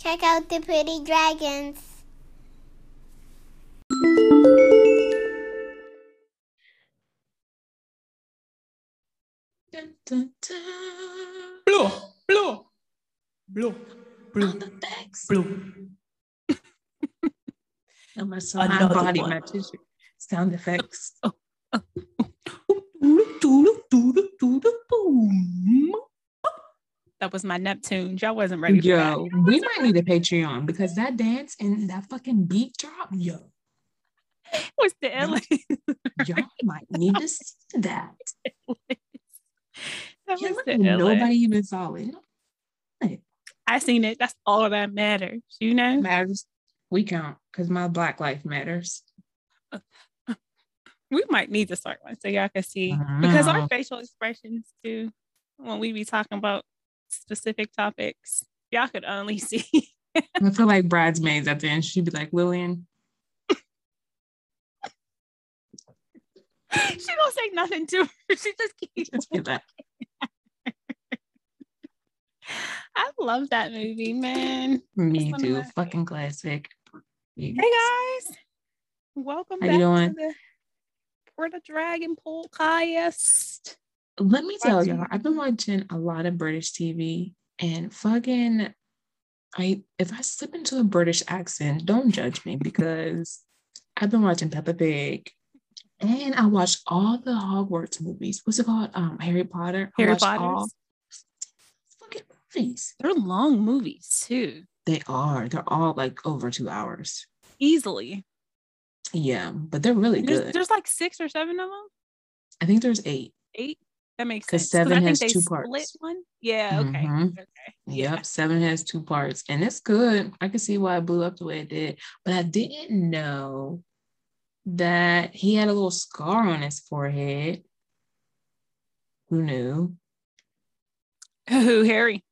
Check out the pretty dragons. Dun, dun, dun. Blue, blue, blue, blue, On the backs. blue. Oh, my son, my body, one. my tissue. Sound effects. That was my Neptune. Y'all wasn't ready for that. Yo, we might need a Patreon because that dance and that fucking beat drop, yo, What's the illest? y'all might need to see that. That was the nobody even saw it. I seen it. That's all that matters. You know? Matters. We count because my Black life matters. We might need to start one so y'all can see because our mm-hmm. facial expressions too, when we be talking about specific topics, y'all could only see. I feel like bridesmaids at the end. She'd be like, Lillian, she don't say nothing to her. She just keeps. just be like, I love that movie, man. me too. my Fucking classic. Hey guys, welcome How back you doing? to the For the Dragon podcast. Let me tell y'all, I've been watching a lot of British TV and fucking I if I slip into a British accent, don't judge me because I've been watching Peppa Pig and I watched all the Hogwarts movies. What's it called? Um Harry Potter. Harry Potter. all fucking movies. They're long movies too, They are. They're all like over two hours. easily. Yeah, but they're really There's, good. there's like six or seven of them. I think there's eight. Eight. That makes sense. seven I think has they two split parts. one. Yeah. Okay. Mhm. Okay. Yep, Yeah. seven has two parts, and it's good. I can see why it blew up the way it did, but I didn't know that he had a little scar on his forehead. Who knew? Who Harry?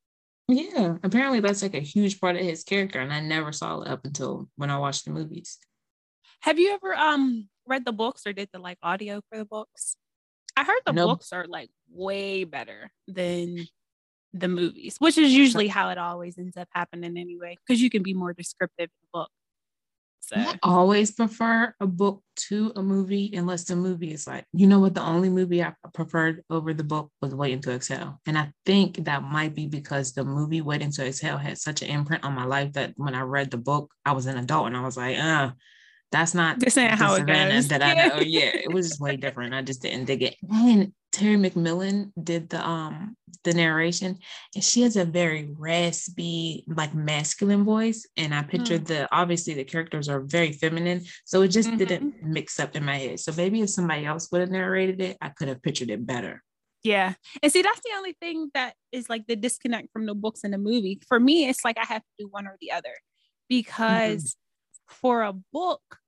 Yeah, apparently that's like a huge part of his character, and I never saw it up until when I watched the movies. Have you ever um read the books or did the like audio for the books? I heard the books are like way better than the movies, which is usually how it always ends up happening anyway, because you can be more descriptive in the book. So I always prefer a book to a movie unless the movie is like, you know what, the only movie I preferred over the book was Waiting to Exhale. And I think that might be because the movie Waiting to Exhale had such an imprint on my life that when I read the book, I was an adult and I was like, uh, that's not This ain't how it Savannah goes. that I know. Yeah, it was just way different. I just didn't dig it. And Terry McMillan did the um the narration, and she has a very raspy, like masculine voice. And I pictured the obviously the characters are very feminine, so it just didn't mix up in my head. So maybe if somebody else would have narrated it, I could have pictured it better. Yeah. And see, that's the only thing that is like the disconnect from the books and the movie. For me, it's like I have to do one or the other because for a book,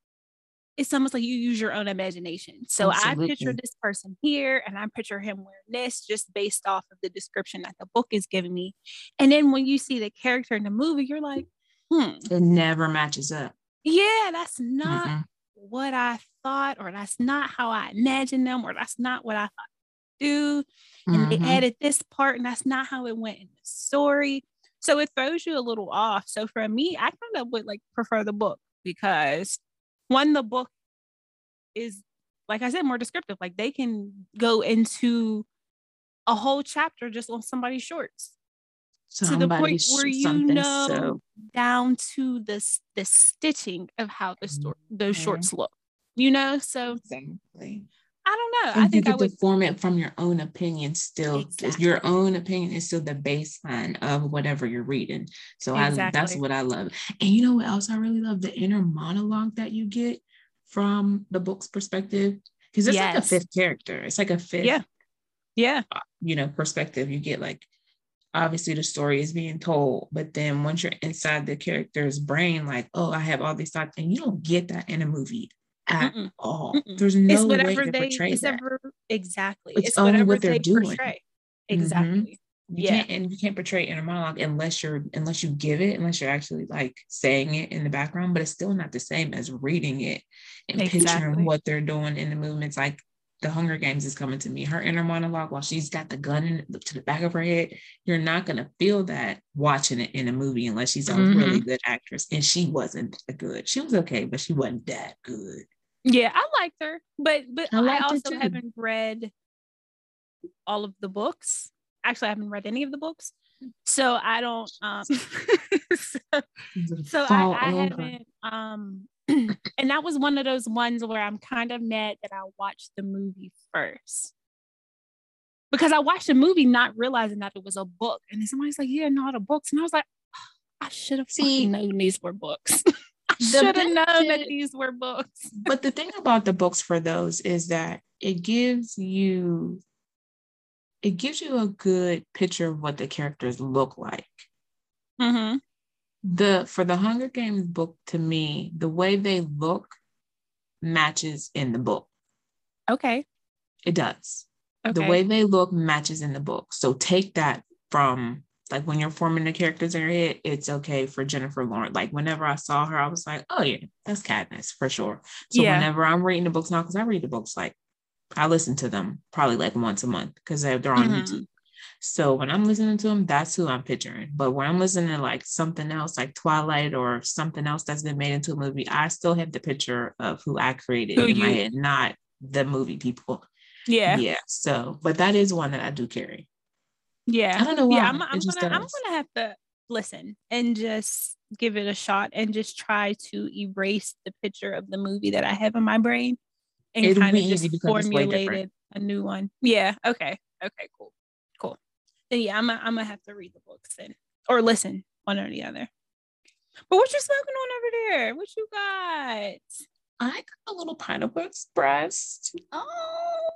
it's almost like you use your own imagination. So I picture this person here and I picture him wearing this just based off of the description that the book is giving me. And then when you see the character in the movie, you're like, hmm, It never matches up. yeah, that's not Mm-mm. what I thought, or that's not how I imagined them, or that's not what I thought do. And Mhm. they added this part, and that's not how it went in the story. So it throws you a little off. So for me, I kind of would like prefer the book because one, the book is like I said, more descriptive. Like they can go into a whole chapter just on somebody's shorts to the point where you know so down to the the stitching of how the story those Mhm. shorts look. You know, so exactly. I don't know. I you think I get would. form it from your own opinion still. It's Your own opinion is still the baseline of whatever you're reading. So I that's what I love. And you know what else I really love? The inner monologue that you get from the book's perspective. Because it's like a fifth character. It's like a fifth, Yeah. Yeah. you know, perspective. You get like obviously the story is being told, but then once you're inside the character's brain, like, oh, I have all these thoughts, and you don't get that in a movie at Mm-mm. all. Mm-mm. There's It's no way whatever to they. portray It's that. ever exactly. It's It's, only whatever what they're they doing. portray. Mhm. Exactly. You Yeah. can't and you can't portray inner monologue unless you're unless you give it, unless you're actually like saying it in the background, but it's still not the same as reading it and Exactly. picturing what they're doing in the movements. Like the Hunger Games is coming to me. Her inner monologue while she's got the gun to the back of her head, you're not gonna feel that watching it in a movie unless she's a Mhm. really good actress. And she wasn't good. She was okay, but she wasn't that good. Yeah, I liked her, but but I I, also haven't read all of the books. Actually, I haven't read any of the books, so I don't. Um, so so I, I haven't. Um, and that was one of those ones where I'm kind of mad that I watched the movie first. Because I watched the movie not realizing that it was a book. And then somebody's like, Yeah, not a books. And I was like, I should have seen known these were books. Should have known that these were books. but the thing about the books for those is that it gives you it gives you a good picture of what the characters look like Mm-hmm. the for the hunger games book to me the way they look matches in the book Okay. it does Okay. the way they look matches in the book so take that from like when you're forming the characters in your head it's okay for jennifer lawrence like whenever i saw her i was like oh yeah that's Katniss for sure so Yeah. whenever i'm reading the books now because i read the books like i listen to them probably like once a month because they're, on Mhm. youtube so when i'm listening to them that's who i'm picturing but when i'm listening to like something else like twilight or something else that's been made into a movie i still have the picture of who i created Who in my head not the movie people yeah. yeah so but that is one that i do carry Yeah. I don't know why. Yeah, I'm, I'm gonna I'm gonna have to listen and just give it a shot and just try to erase the picture of the movie that I have in my brain and kind of just easy because it's way different. formulated a new one. Yeah. Okay. Okay. Cool. Cool. Then yeah, I'm gonna, I'm gonna have to read the books then or listen one or the other. But what you smoking on over there? What you got? I got a little pineapple express. Oh,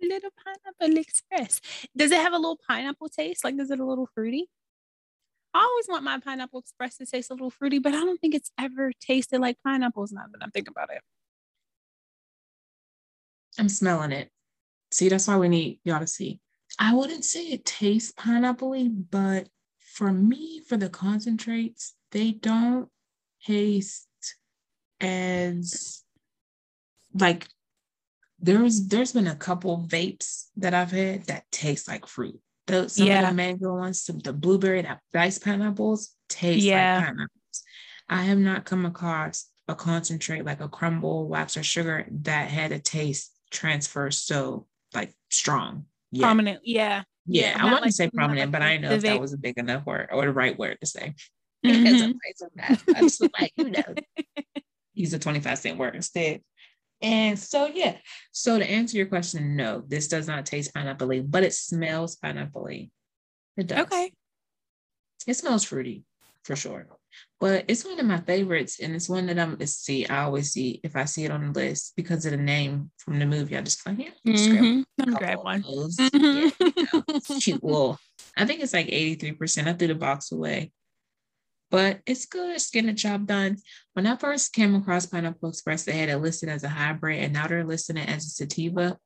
little pineapple express. Does it have a little pineapple taste? Like, is it a little fruity? I always want my pineapple express to taste a little fruity, but I don't think it's ever tasted like pineapples now that I'm thinking about it. I'm smelling it. See, that's why we need y'all to see. I wouldn't say it tastes pineapple but for me, for the concentrates, they don't taste as like there's there's been a couple vapes that I've had that taste like fruit. Those some of the mango ones, some the blueberry, that diced pineapples taste Yeah. like pineapples. I have not come across a concentrate like a crumble, wax, or sugar that had a taste transfer so like strong. Yeah. Prominent. Yeah. Yeah, yeah, I want like- to say prominent, like but I the- know the if that was a big enough word or the right word to say. Mhm. Place of that. I just like, you know, use a 25 cent word instead. And so, yeah. So to answer your question, no, this does not taste pineapple but it smells pineapple It does. Okay. It smells fruity for sure. But it's one of my favorites. And it's one that I'm let's see. I always see if I see it on the list because of the name from the movie. I just like, yeah, just grab Mhm. Me couple grab one. Mhm. Yeah, you know, cute little. I think it's like 83%. I threw the box away. But it's good. It's getting the job done. When I first came across Pineapple Express, they had it listed as a hybrid, and now they're listing it as a sativa.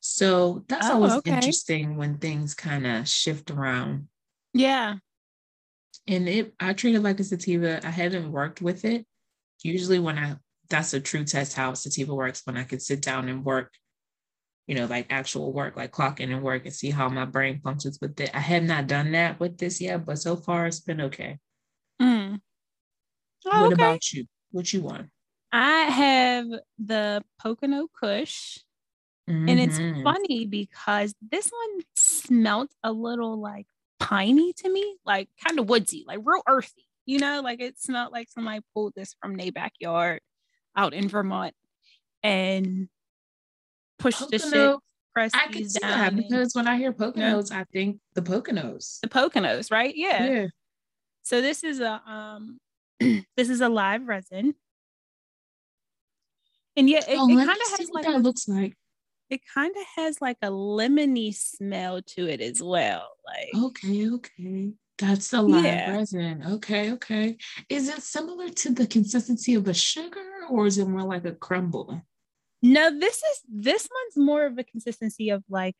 So that's Oh, always okay. interesting when things kind of shift around. Yeah. And it I treat it like a sativa. I haven't worked with it. Usually when I that's a true test how sativa works when I can sit down and work, you know, like actual work, like clock in and work and see how my brain functions with it. I have not done that with this yet, but so far it's been okay. Oh, what okay. about you? What you want? I have the Pocono Kush. And it's Mhm. funny because this one smelled a little like piney to me, like kind of woodsy, like real earthy, you know, like it smelled like somebody pulled this from their backyard out in Vermont and pushed the shit, Pocono, pressed I can see that because when I hear Poconos, I think the Poconos. the Poconos, right? Yeah. Yeah. So this is a um this is a live resin. And yeah, it, oh, it kind of has what like that a looks like. it kind of has like a lemony smell to it as well. Like Okay, okay. That's the live Yeah. resin. Okay, okay. Is it similar to the consistency of a sugar or is it more like a crumble? no, this is this one's more of a consistency of like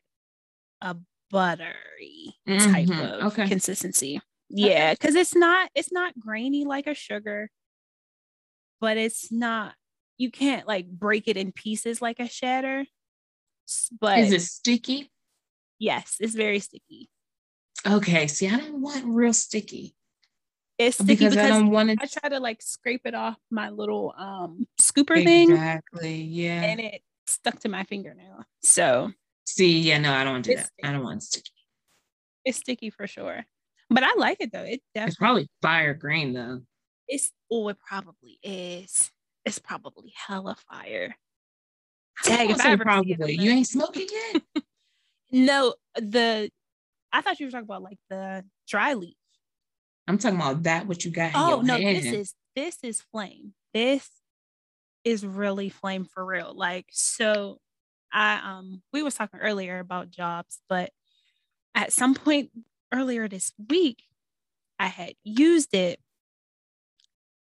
a buttery type Mhm, of okay. consistency. Yeah, because it's not it's not grainy like a sugar, but it's not you can't like break it in pieces like a shatter. but Is it sticky? yes, it's very sticky. Okay. See, I don't want real sticky It's sticky because, because, I don't want I try to like scrape it off my little um scooper thing Exactly. Yeah. and it stuck to my fingernail. So See, yeah, no, I don't want to do that. I don't want sticky. it's sticky for sure. But I like it though. It It's probably fire green though. it's oh, it probably is. It's probably hella fire. Dang, if I say ever see it, probably. You ain't smoking yet. No, the I thought you were talking about like the dry leaf. I'm talking about that. What you got? In Oh no, hand. this is this is flame. This is really flame for real. Like so I um we was talking earlier about jobs, but at some point earlier this week I had used it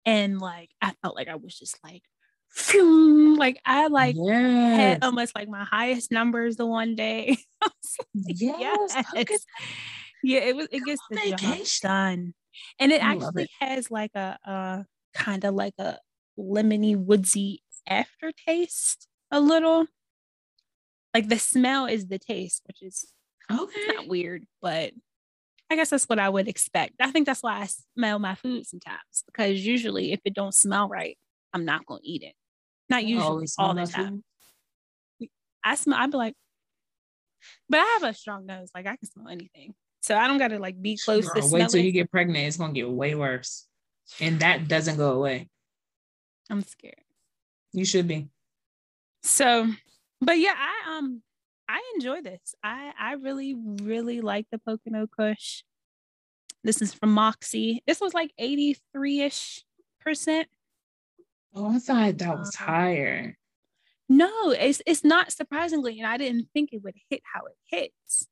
and like I felt like I was just like phew, like I like yes. had almost like my highest numbers the one day. Like, yes. Yes. Yeah, it was it gets the job done. And it I actually it. has like a uh kind of like a lemony woodsy aftertaste a little. Like the smell is the taste, which is Okay. not weird, but I guess that's what I would expect. I think that's why I smell my food sometimes because usually if it don't smell right, I'm not gonna eat it. Not usually all the time. food. I smell. I'd be like, but I have a strong nose. Like I can smell anything, so I don't gotta like be close Girl, to wait smell till it. you get pregnant. It's gonna get way worse, and that doesn't go away. I'm scared. You should be. So, but yeah, I um I enjoy this. I I really really like the Pocono Kush. This is from Moxie. This was like 83 ish percent. Oh, I thought that was Um, higher. No, it's it's not surprisingly, and I didn't think it would hit how it hits.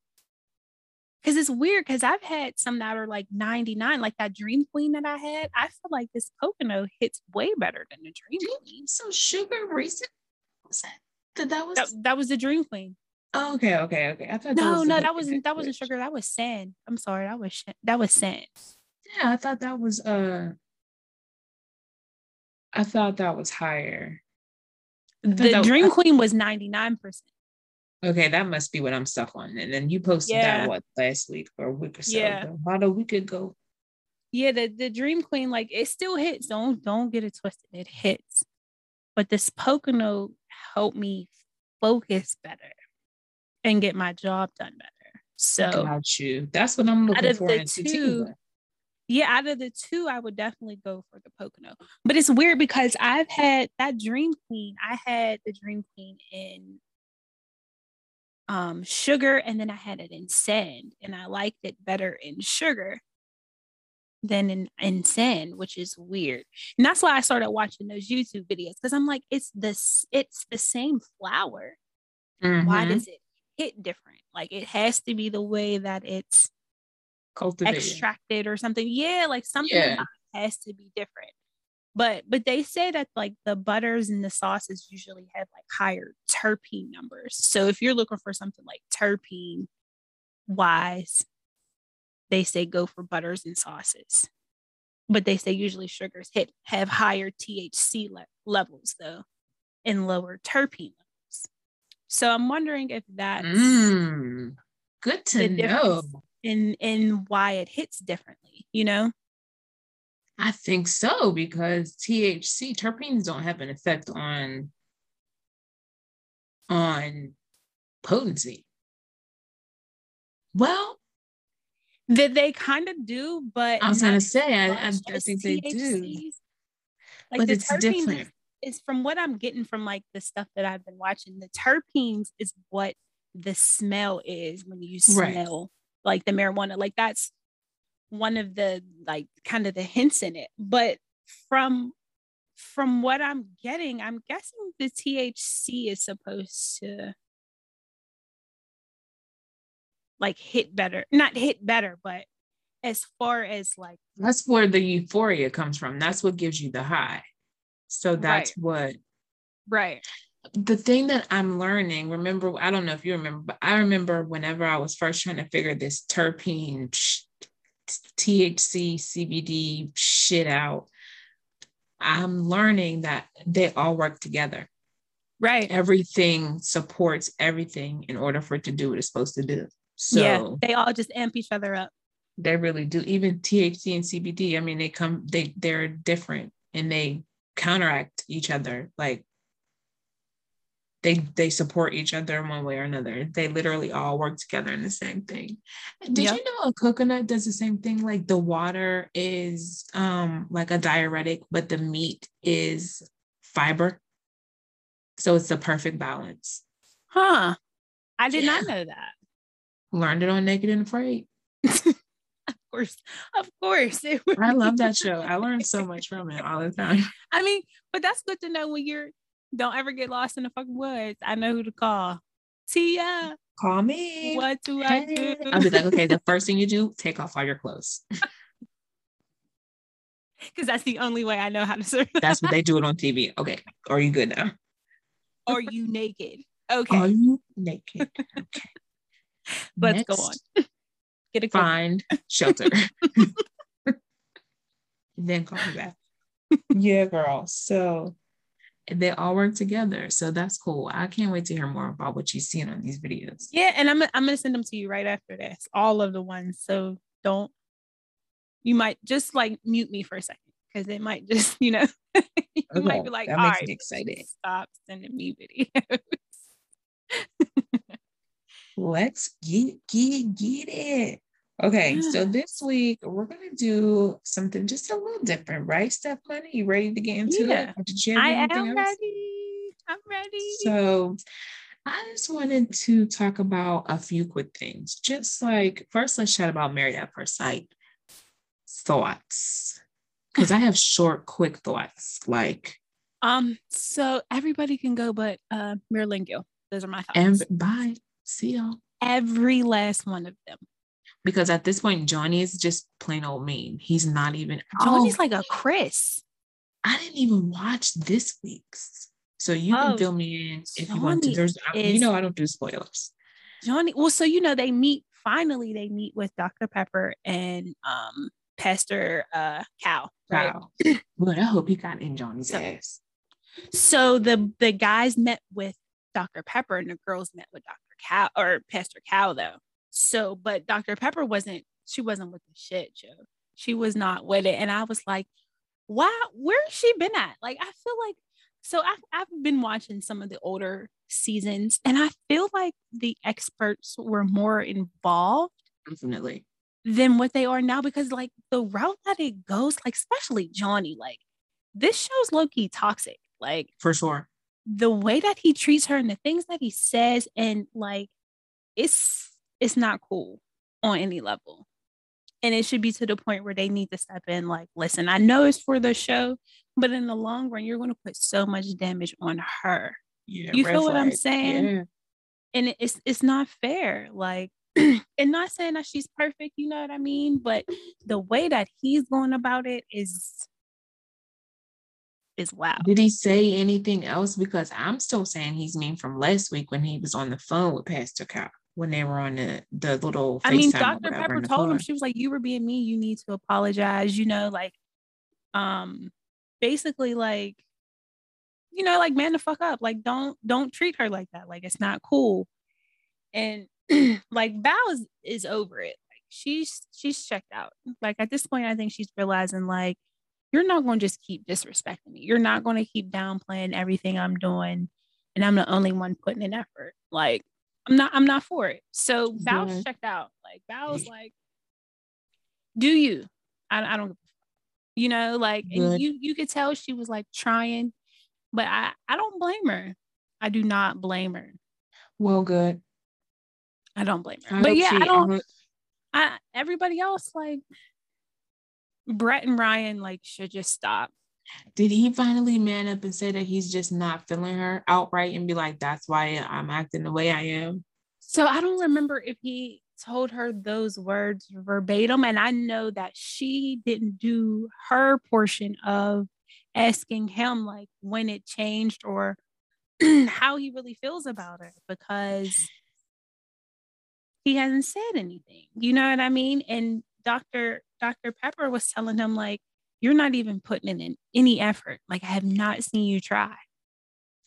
Cause it's weird because I've had some that are like 99, like that Dream Queen that I had. I feel like this Pocono hits way better than the Dream Queen. So sugar recent. Was that? That that was. That, that was the Dream Queen. Oh, okay, okay, okay. I thought. No, was no, that wasn't that wasn't sugar. That was sand. I'm sorry, that was that was sand. Yeah, I thought that was. Uh. I thought that was higher. The that- Dream Queen was 99%. Okay, that must be what I'm stuck on. And then you posted Yeah. that what last week or a week or so Yeah. about a week ago. Yeah, the, the Dream Queen, like it still hits. Don't don't get it twisted. It hits. But this Pocono helped me focus better and get my job done better. So Got you. That's what I'm looking for in two, yeah, out of the two, I would definitely go for the Pocono. But it's weird because I've had that Dream Queen. I had the Dream Queen in um sugar and then I had it in sand and I liked it better in sugar than in, in sand, which is weird. And that's why I started watching those YouTube videos because I'm like, it's this, it's the same flower. Why Mhm. does it hit different? Like it has to be the way that it's Cultivated. extracted or something. Yeah, like something Yeah. has to be different. But but they say that like the butters and the sauces usually have like higher terpene numbers. So if you're looking for something like terpene wise, they say go for butters and sauces. But they say usually sugars hit have higher THC le- levels though and lower terpene. So I'm wondering if that's Mm, good to know. in in why it hits differently, you know? I think so because THC terpenes don't have an effect on on potency. Well, That they kind of do, but I was gonna say I, I, I think they do, Like but the it's different. Is, from what I'm getting from like the stuff that I've been watching. The terpenes is what the smell is when you Right. smell like the marijuana. Like that's one of the like kind of the hints in it. But from from what I'm getting, I'm guessing the THC is supposed to like hit better, not hit better, but as far as like That's where the euphoria comes from. That's what gives you the high. So that's what right, the thing that I'm learning, remember, I don't know if you remember, but I remember whenever I was first trying to figure this terpene THC CBD shit out, I'm learning that they all work together. Right. Everything supports everything in order for it to do what it's supposed to do. So yeah. They all just amp each other up. they really do. Even THC and CBD, I mean, they come, they they're different and they counteract each other. Like they they support each other in one way or another. They literally all work together in the same thing. Did Yep. you know a coconut does the same thing? Like the water is um like a diuretic, but the meat is fiber. So it's the perfect balance. Huh. I did Yeah. not know that. Learned it on Naked and Afraid. Of course. Of course. I love that show. I learned so much from it all the time. I mean, but that's good to know when you're don't ever get lost in the fucking woods. I know who to call. Tia, Call me. what do I do? I'll be like, okay, the first thing you do, take off all your clothes. Because that's the only way I know how to survive. That's what they do it on TV. Okay. Are you good now? Are you naked? Okay, Are you naked? Okay. let's go on. Get a coat. Find shelter. then call me back. Yeah, girl. So they all work together. So that's cool. I can't wait to hear more about what you've seen on these videos. Yeah, and I'm I'm gonna send them to you right after this. All of the ones. So don't you might just like mute me for a second because it might just, you know, you might be like, that all right, excited. stop sending me videos. Let's get get get it. Okay, so this week we're gonna do something just a little different, right? Steph Money, you ready to get into Yeah. it? Did you I am else? ready. I'm ready. So I just wanted to talk about a few quick things. Just like first, let's chat about Married at First Sight thoughts. Because I have short, quick thoughts. Like, um, so everybody can go, but uh Gill. Those are my thoughts. and bye. See y'all. Every last one of them. Because at this point, Johnny is just plain old mean. He's not even. Johnny's Oh, like a Chris. I didn't even watch this week's. So you can Oh, fill me in if you want to. Johnny There's, you know, I don't do spoilers. Johnny. Well, so you know, they meet finally they meet with Dr. Pepper and um Pastor uh Cal. Right. Wow. But I hope he got in Johnny's So- ass. So the the guys met with Dr. Pepper and the girls met with Dr. Cal or Pastor Cal though. So, but Dr. Pepper wasn't she wasn't with the shit, Joe. She was not with it. And I was like, wow, where's she been at? Like, I feel like so I've, I've been watching some of the older seasons and I feel like the experts were more involved Definitely. than what they are now because like the route that it goes, like especially Johnny, like this show's low-key toxic. Like For sure. The way that he treats her and the things that he says and like it's it's not cool on any level and it should be to the point where they need to step in like listen i know it's for the show but in the long run you're going to put so much damage on her Yeah. You feel what I'm saying? Yeah. and it's it's not fair like and not saying that she's perfect you know what i mean but the way that he's going about it is is wow Did he say anything else? Because I'm still saying he's mean from last week when he was on the phone with Pastor Cal when they were on the, the little I mean, Dr. Pepper told him she was like, "You were being mean. You need to apologize." You know, like, um, basically, like, you know, like, man, the fuck up. Like, don't don't treat her like that. Like, it's not cool. And like, Val is is over it. Like, she's she's checked out. Like at this point, I think she's realizing like, you're not going to just keep disrespecting me. You're not going to keep downplaying everything I'm doing, and I'm the only one putting in effort. Like. I'm not I'm not for it. So Val's Yeah. checked out. Like Val's like, do you? I, I don't give a fuck. You know, like and you you could tell she was like trying, but I I don't blame her. I do not blame her. Well, good. I don't blame her. I but yeah, she- I don't I everybody else like Brett and Ryan like should just stop. Did he finally man up and say that he's just not feeling her outright and be like, that's why I'm acting the way I am? So I don't remember if he told her those words verbatim. And I know that she didn't do her portion of asking him like when it changed or how he really feels about her because he hasn't said anything. You know what I mean? And Dr. Dr. Pepper was telling him like, you're not even putting in any effort. Like I have not seen you try.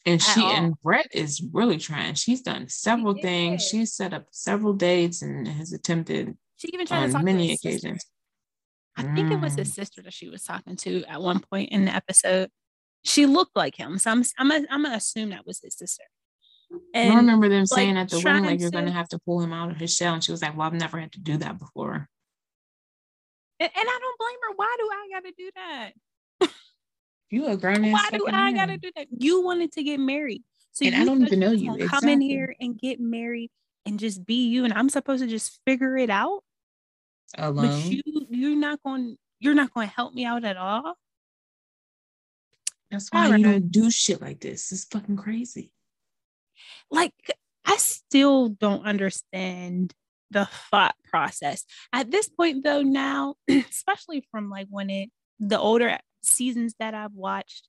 And she all. and Brett is really trying. She's done several things. is. She's set up several dates and has attempted She even tried to on talk many to his sister. occasions. I think it was Mm. his sister that she was talking to at one point in the episode. She looked like him, so I'm I'm I'm gonna assume that was his sister. And I remember them like, saying at the wedding, like you're gonna to- have to pull him out of his shell. And she was like, Well, I've never had to do that before. And, and I don't blame her. Why do I gotta do that? You a grown ass. Why do I man. gotta do that? You wanted to get married, so And I don't even know you. Come in here and get married and just be you, and I'm supposed to just figure it out. alone? But you you're not going you're not going to help me out at all. That's why you don't don't do shit like this. It's fucking crazy. Like I still don't understand the thought process at this point though now especially from like when it the older seasons that i've watched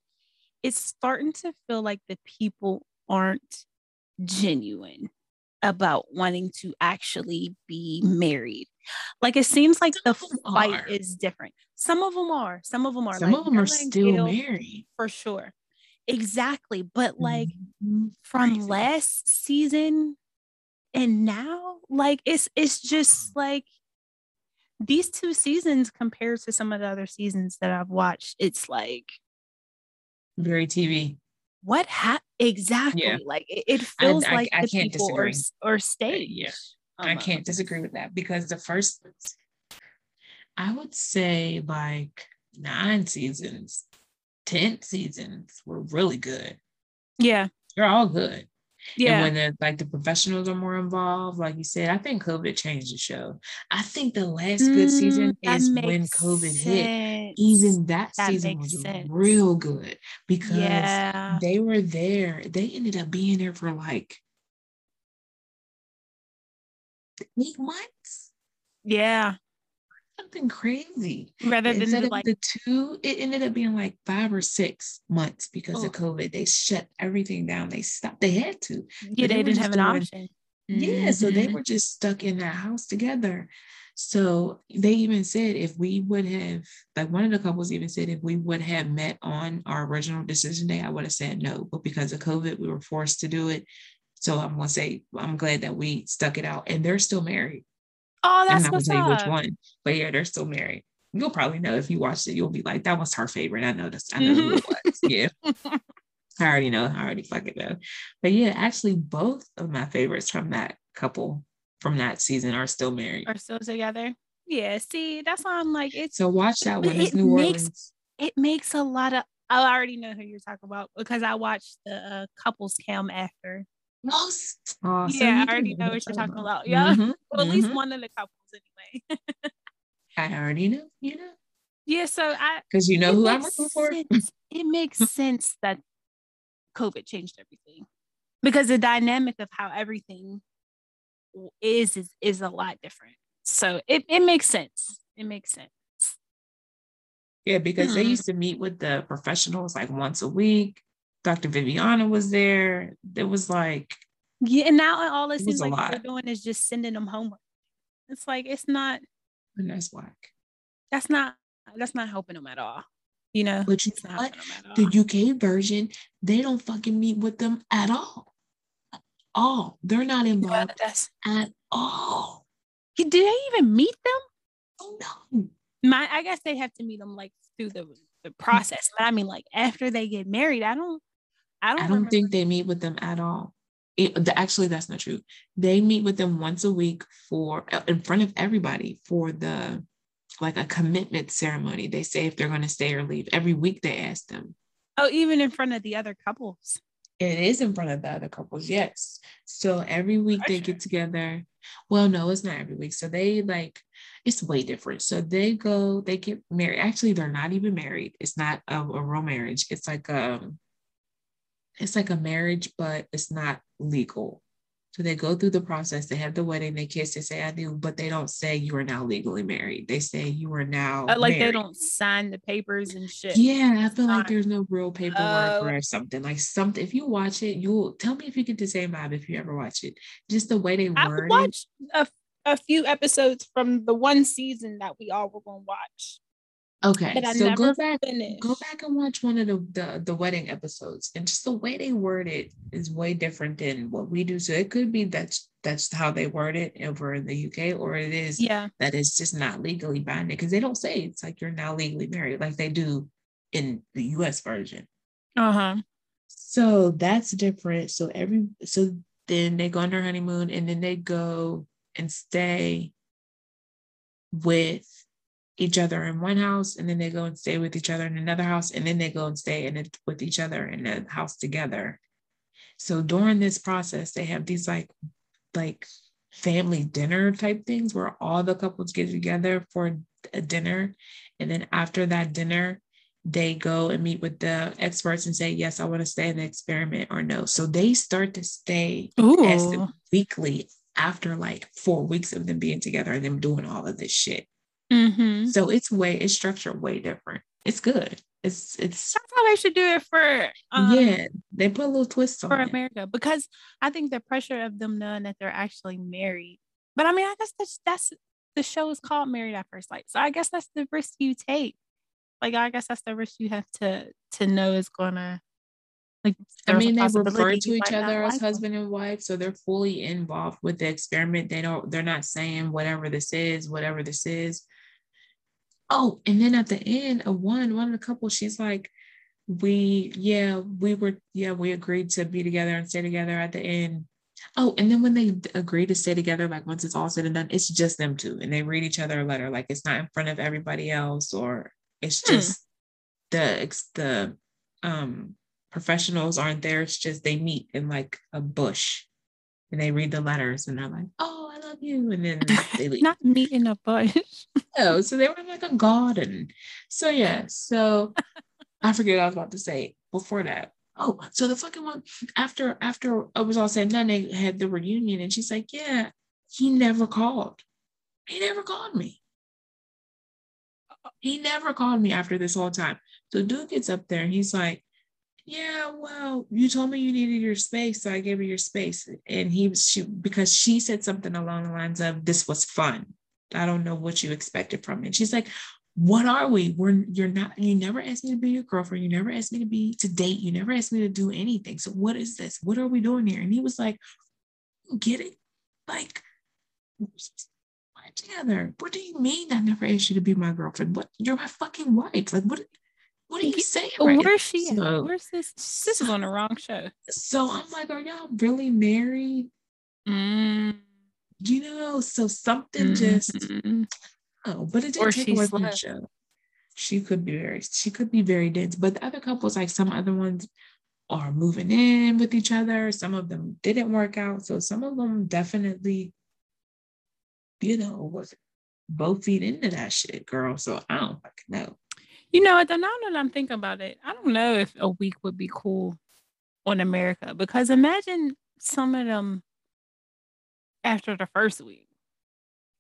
it's starting to feel like the people aren't genuine about wanting to actually be married like it seems like the Some of them fight are. is different some of them are some of them are Some like of them are still Gail, married. for sure exactly but like Mhm. from Crazy. last season and now like it's it's just mm. like these two seasons compared to some of the other seasons that I've watched it's like very TV. what ha- exactly like it, it feels I- like I the can't people disagree. are staged yeah. I can't disagree with that because the first, I would say like nine seasons, 10 seasons were really good. yeah They're all good. And yeah when the like the professionals are more involved, like you said, I think COVID changed the show. I think the last good season mm, is when COVID hit. Even that, That season was sense. real good because yeah they were there. They ended up being there for like eight months. yeah Something crazy. rather than Instead like the two, it ended up being like five or six months because of COVID. They shut everything down. They stopped. They had to. yeah they they didn't have an doing- option Yeah, so they Mhm. were just stuck in that house together. So they even said if we would have, like one of the couples even said, if we would have met on our original decision day, I would have said no. But because of COVID, we were forced to do it. So I'm gonna say I'm glad that we stuck it out, and they're still married. Oh that's not gonna what's tell you which one, but yeah, they're still married. You'll probably know if you watched it. You'll be like, that was her favorite. I noticed. I know who it was. Yeah. I already know. I already fucking know. But yeah, actually, both of my favorites from that couple from that season are still married. are still together yeah see that's why I'm like it's So watch that one. It's it New makes- Orleans. it makes a lot of I already know who you're talking about because I watched the uh, couples cam after. Most. Oh, so Yeah, you I already know know what you're talking about. Yeah. Mhm, Well, at least mhm. one of the couples anyway. I already know. You know, yeah, so I because you know who I'm makes rooting for. It makes sense that COVID changed everything because the dynamic of how everything is is, is a lot different. So it, it makes sense. It makes sense. Yeah, because they Mhm. used to meet with the professionals like once a week. Dr. Viviana was there. It was like, Yeah, and now all it It seems was a like they're doing is just sending them homework. It's like it's not and that's whack. that's not that's not helping them at all. You know, But you it's know not what? helping them at all. The UK version, they don't fucking meet with them at all. At all. They're not Yeah, involved that's at all. Did they even meet them? Oh no. My I guess they have to meet them like through the the process. But I mean, like after they get married, I don't I don't I don't think they meet with them at all. It- actually, that's not true. They meet with them once a week for uh, in front of everybody for the like a commitment ceremony. They say if they're going to stay or leave. Every week they ask them. Oh, even in front of the other couples. It is in front of the other couples, yes. So every week they get together. Well, no, it's not every week. So they like it's way different. So they go, they get married. Actually, they're not even married. It's not a, a real marriage. It's like um it's like a marriage, but it's not legal. So they go through the process, they have the wedding, they kiss, they say I do, but they don't say you are now legally married. They say you are now Uh, like they don't sign the papers and shit. Yeah, I feel like there's no real paperwork Oh. or something like something. If you watch it, you'll tell me if you get the same vibe if you ever watch it. Just the way they I word it. watched a, a few episodes from the one season that we all were gonna watch. Okay, so go back, finished. go back and watch one of the, the the wedding episodes, and just the way they word it is way different than what we do. So it could be that's that's how they word it over in the UK, or it is Yeah. that it's just not legally binding because they don't say it's like you're now legally married like they do in the US version. Uh huh. So that's different. So every so then they go on their honeymoon and then they go and stay with each other in one house and then they go and stay with each other in another house and then they go and stay in it with each other in a house together. So during this process they have these like like family dinner type things where all the couples get together for a dinner and then after that dinner they go and meet with the experts and say yes I want to stay in the experiment or no. So they start to stay as Ooh. weekly after like four weeks of them being together and them doing all of this shit. Mm-hmm. So it's way it's structured way different. It's good. It's it's That's how they should do it for um, yeah. They put a little twist on it. for it. America because I think the pressure of them knowing that they're actually married. But I mean, I guess that's that's the show is called Married at First Sight, so I guess that's the risk you take. Like I guess that's the risk you have to to know is gonna like. I mean, they refer to each other as husband and wife, so they're fully involved with the experiment. They don't. They're not saying whatever this is, whatever this is. Oh, and then at the end of one, one of the couple, she's like, "We, yeah, we were, yeah, we agreed to be together and stay together at the end." Oh, and then when they agree to stay together, like once it's all said and done, it's just them two, and they read each other a letter. Like it's not in front of everybody else, or it's Hmm. just the ex- the um professionals aren't there. It's just they meet in like a bush and they read the letters and they're like, oh, love you. And then they leave. Not meat in a bush. oh, so they were in like a garden. So yeah, so I forget what I was about to say before that. Oh, so the fucking one after after it was all said and done, they had the reunion and she's like, Yeah, he never called. He never called me. He never called me after this whole time. So dude gets up there and he's like, Yeah, well, you told me you needed your space, so I gave you your space. And he was she because she said something along the lines of this was fun. I don't know what you expected from me. And she's like, What are we? We're you're not, you never asked me to be your girlfriend. You never asked me to be to date. You never asked me to do anything. So what is this? What are we doing here? And he was like, Get it? Like together. What do you mean I never asked you to be my girlfriend? What you're my fucking wife. Like what what are you saying? right? Where's she at? So- Where's this? This is on the wrong show. so I'm like, are y'all really married? Mm, You know, so something just mhm. oh, but it didn't Or take she away from the show. She could be very, she could be very dense. But the other couples, like some other ones, are moving in with each other. Some of them didn't work out. So some of them definitely, you know, was both feet into that shit, girl. So I don't fucking know. You know, now that I'm thinking about it, I don't know if a week would be cool on America because imagine some of them after the first week.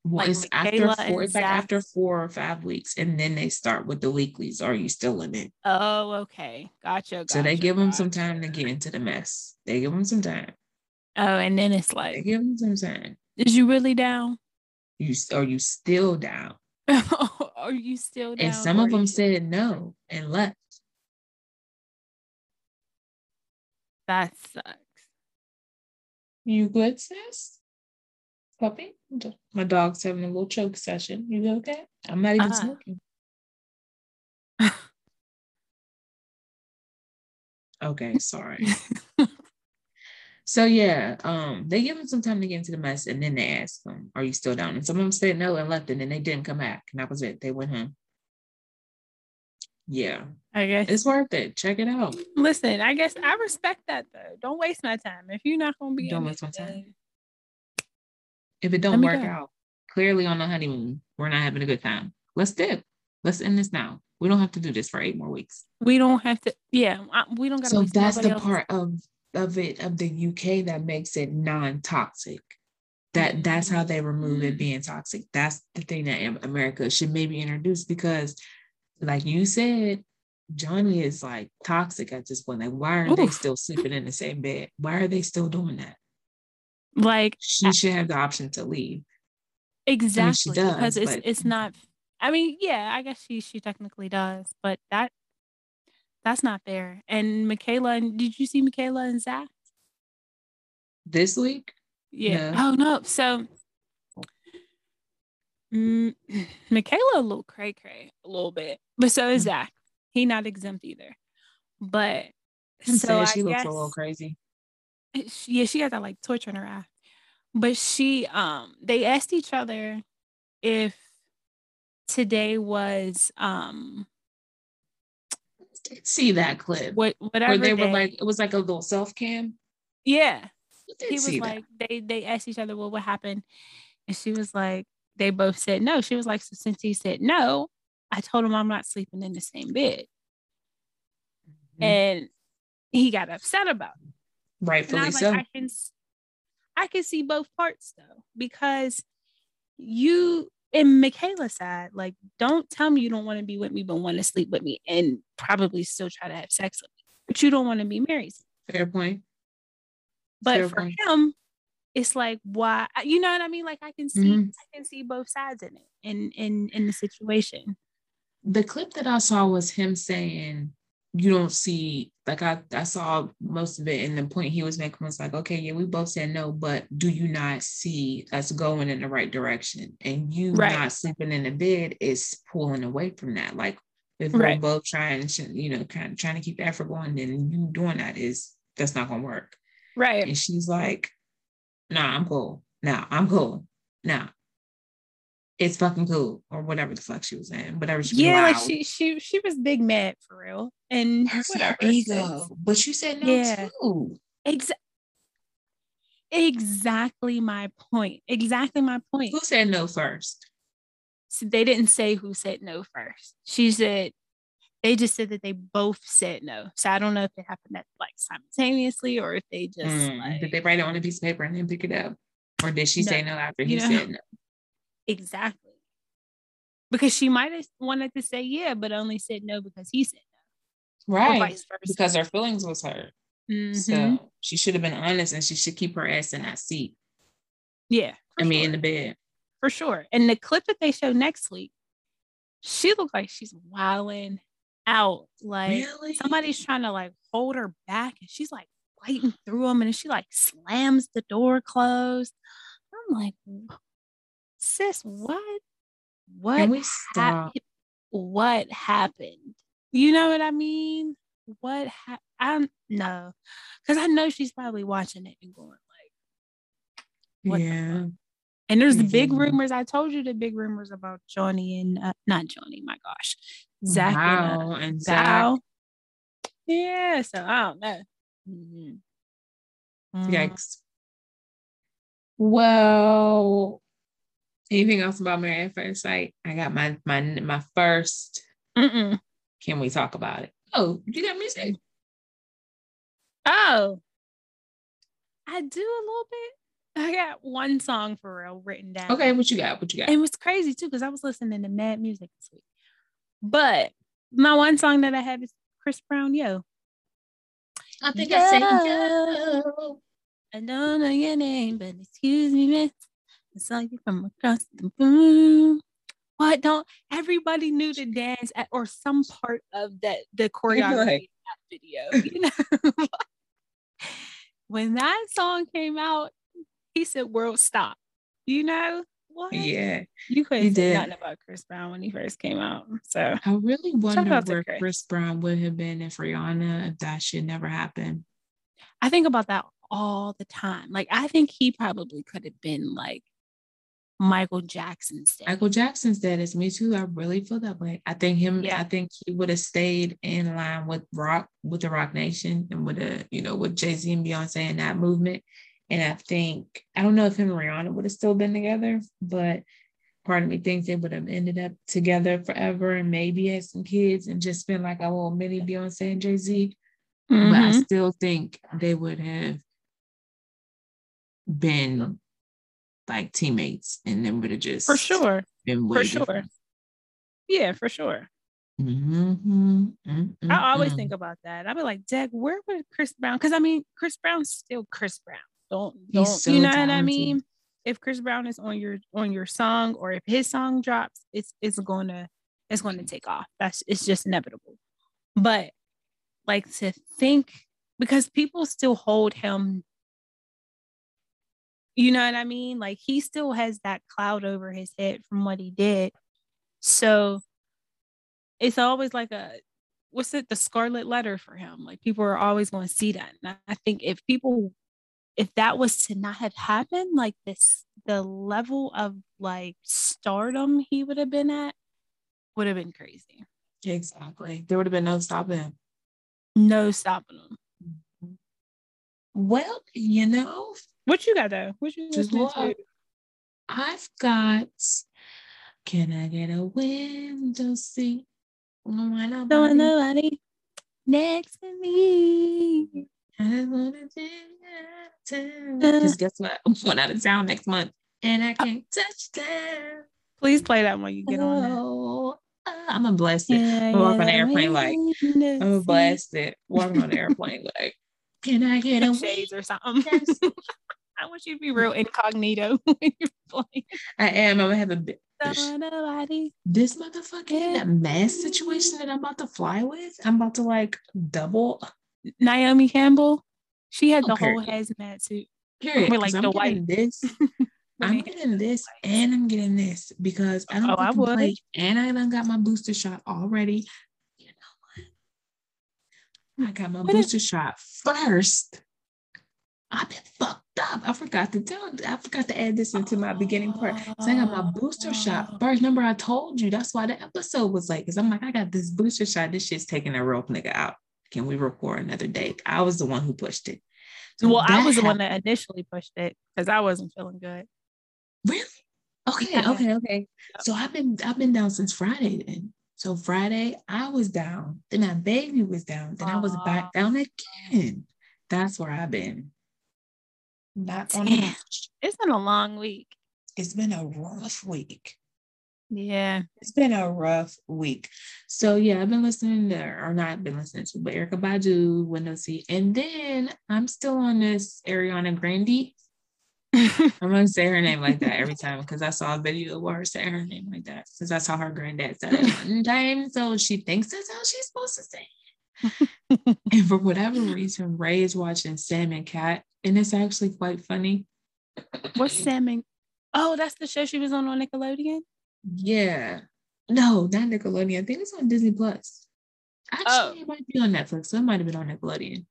Well, Like it's after four, it's like after four or five weeks, and then they start with the weeklies. Are you still in it? Oh, okay. Gotcha. So they gotcha, give them some time to get into the mess. They give them some time. Oh, and then it's like They give them some time. is you really down? You are you still down? Oh, Are you still down? And some of them you- said no and left. that sucks. You good, sis? Puppy? My dog's having a little choke session. You okay? I'm not even Ah. smoking. Okay, sorry. So yeah, um, they give them some time to get into the mess, and then they ask them, "Are you still down?" And some of them said no and left, and then they didn't come back, and that was it. They went home. Yeah, I guess. it's worth it. Check it out. Listen, I guess I respect that though. Don't waste my time. If you're not gonna be Don't waste my time. If it don't work go. out, clearly on the honeymoon, we're not having a good time. Let's dip. Let's end this now. We don't have to do this for eight more weeks. we don't have to. Yeah, we don't got to. So that's the part of of it of the UK that makes it non-toxic. That that's how they remove it Mm. being toxic. That's the thing that America should maybe introduce because, like you said, Johnny is like toxic at this point. Like, why are they still sleeping in the same bed? Why are they still doing that? Like She should have the option to leave. exactly because does, it's but- it's not. I mean, yeah, I guess she she technically does, but that that's not fair. And Michaela, and did you see Michaela and Zach this week? Yeah. No. Oh no. So mm, Michaela a little cray cray a little bit, but so is mm-hmm. Zach. He not exempt either. But so she looks a little crazy. She, yeah, she got that like torch on her eye. But she um they asked each other if today was um see that clip. What whatever where they were like it was like a little self cam. Yeah. He was like that. they they asked each other, well, what happened? And she was like, they both said no. She was like, so since he said no, I told him I'm not sleeping in the same bed. Mm-hmm. And he got upset about it. Rightfully so. Like, I can I can see both parts though, because you in Michaela's side, like, don't tell me you don't want to be with me, but want to sleep with me and probably still try to have sex with me, but you don't want to be married. Fair point. But Fair for point. him, it's like why you know what I mean? Like I can see mm-hmm. I can see both sides in it in in in the situation. The clip that I saw was him saying you don't see like I, I saw most of it and the point he was making was like okay yeah we both said no but do you not see us going in the right direction? And you right. not sleeping in the bed is pulling away from that. Like if right. we're both trying to you know kind of trying to keep the effort going then you doing that is that's not gonna work. Right. And she's like nah I'm cool. Nah I'm cool. Nah it's fucking cool or whatever the fuck she was saying whatever she yeah like she she she was big mad for real and her, whatever ego but you said no yeah. too. Exactly exactly my point exactly my point. Who said no first? So they didn't say who said no first. She said they just said that they both said no. So i don't know if it happened at like simultaneously or if they just mm, like, did they write it on a piece of paper and then pick it up? Or did she no, say no after he know, said no Exactly. Because she might have wanted to say yeah, but only said no because he said no. Right. Because her feelings was hurt. Mm-hmm. So she should have been honest and she should keep her ass in that seat. Yeah. I mean, in the bed. For sure. And the clip that they show next week, she looked like she's wilding out. Like really? somebody's trying to like hold her back and she's like fighting through them and she like slams the door closed. I'm like, sis, what? What? Can we stop? what happened? You know what I mean? What ha- I don't know, because I know she's probably watching it and going like, yeah. and there's the big rumors. I told you the big rumors about Johnny and uh, not Johnny. My gosh, Zach wow. and, uh, and Zach. Yeah, so I don't know. Mm-hmm. Yikes. Well, Anything else about Married at First Sight? I got my my my 1st Can we talk about it? Oh, you got music. Oh, I do a little bit. I got one song for real written down. Okay, what you got? What you got? And it was crazy too because I was listening to mad music this week. But my one song that I have is Chris Brown, Yo. I think yo. I say Yo. I don't know your name, but excuse me, miss. I saw you from across the room. What don't everybody knew to dance at or some part of that the choreography right. video, you know? when that song came out, he said world stop. You know? What? Yeah. You couldn't say nothing about Chris Brown when he first came out. So I really wonder where Chris. Chris Brown would have been if Rihanna, if that shit never happened. I think about that all the time. Like I think he probably could have been like Michael Jackson's dead. Michael Jackson's dead is me too. I really feel that way. I think him, yeah. I think he would have stayed in line with rock, with the Roc Nation and with the, you know, with Jay-Z and Beyonce and that movement. And I think, I don't know if him and Rihanna would have still been together, but part of me thinks they would have ended up together forever and maybe had some kids and just been like a little mini Beyonce and Jay-Z. Mm-hmm. But I mm-hmm. still think they would have been like teammates and then would have just for sure been for sure different. yeah for sure mm-hmm. Mm-hmm. I always think about that. I'd be like, Dad, where would Chris Brown? Because I mean, Chris Brown's still Chris Brown. Don't don't so you know talented. what I mean? if Chris Brown is on your on your song or if his song drops, it's it's going to it's to take off. That's it's just inevitable. But like to think because people still hold him you know what I mean? Like he still has that cloud over his head from what he did. So it's always like a what's it? The scarlet letter for him. Like people are always going to see that. And i think if people if that was to not have happened like this the level of like stardom he would have been at would have been crazy. Exactly. There would have been no stopping him. No stopping him. Mm-hmm. well you know what you got though what you just look, i've got can i get a window seat don't want nobody, nobody next to me. I wanna be Because uh. guess what? I'm going out of town next month and I uh. can't touch them. Please play that when you get on. Oh, uh, I'm gonna blast it. Yeah, walking on the airplane like I'm blast it. Walking on the airplane like, can I get a shades or something? I want you to be real incognito when you're playing. I am. I'm gonna have a bit. This motherfucker that mask situation that I'm about to fly with, I'm about to like double. Naomi Campbell, she had oh, the whole hazmat suit. Period. With like the white. This. I'm getting this and I'm getting this because I don't oh, I would. Play, and I done got my booster shot already. You know what? I got my what booster is- shot first. I've been fucked up. I forgot to tell. I forgot to add this into my beginning part. So I got my booster shot ah. first. Remember, I told you that's why the episode was late. Because I'm like, I got this booster shot. This shit's taking a real nigga out. Can we record another day? I was the one who pushed it. So well, I was the one that initially pushed it because I wasn't feeling good. Really? Okay, okay, okay. So I've been I've been down since Friday then. So Friday I was down. Then my baby was down. Then I was back down again. That's where I've been. Not on It's been a long week. It's been a rough week. Yeah. It's been a rough week. So yeah, I've been listening to or not been listening to, but Erykah Badu, Window Seat. And then I'm still on this Ariana Grande. I'm gonna say her name like that every time because I saw a video of her saying her name like that. Because I saw her granddad said it one time. So she thinks that's how she's supposed to say it. and for whatever reason, Ray is watching Sam and Cat, and it's actually quite funny. What's Sam and? Oh, that's the show she was on on Nickelodeon. Yeah, no, not Nickelodeon. I think it's on Disney Plus. Actually, oh. it might be on Netflix, so it might have been on Nickelodeon.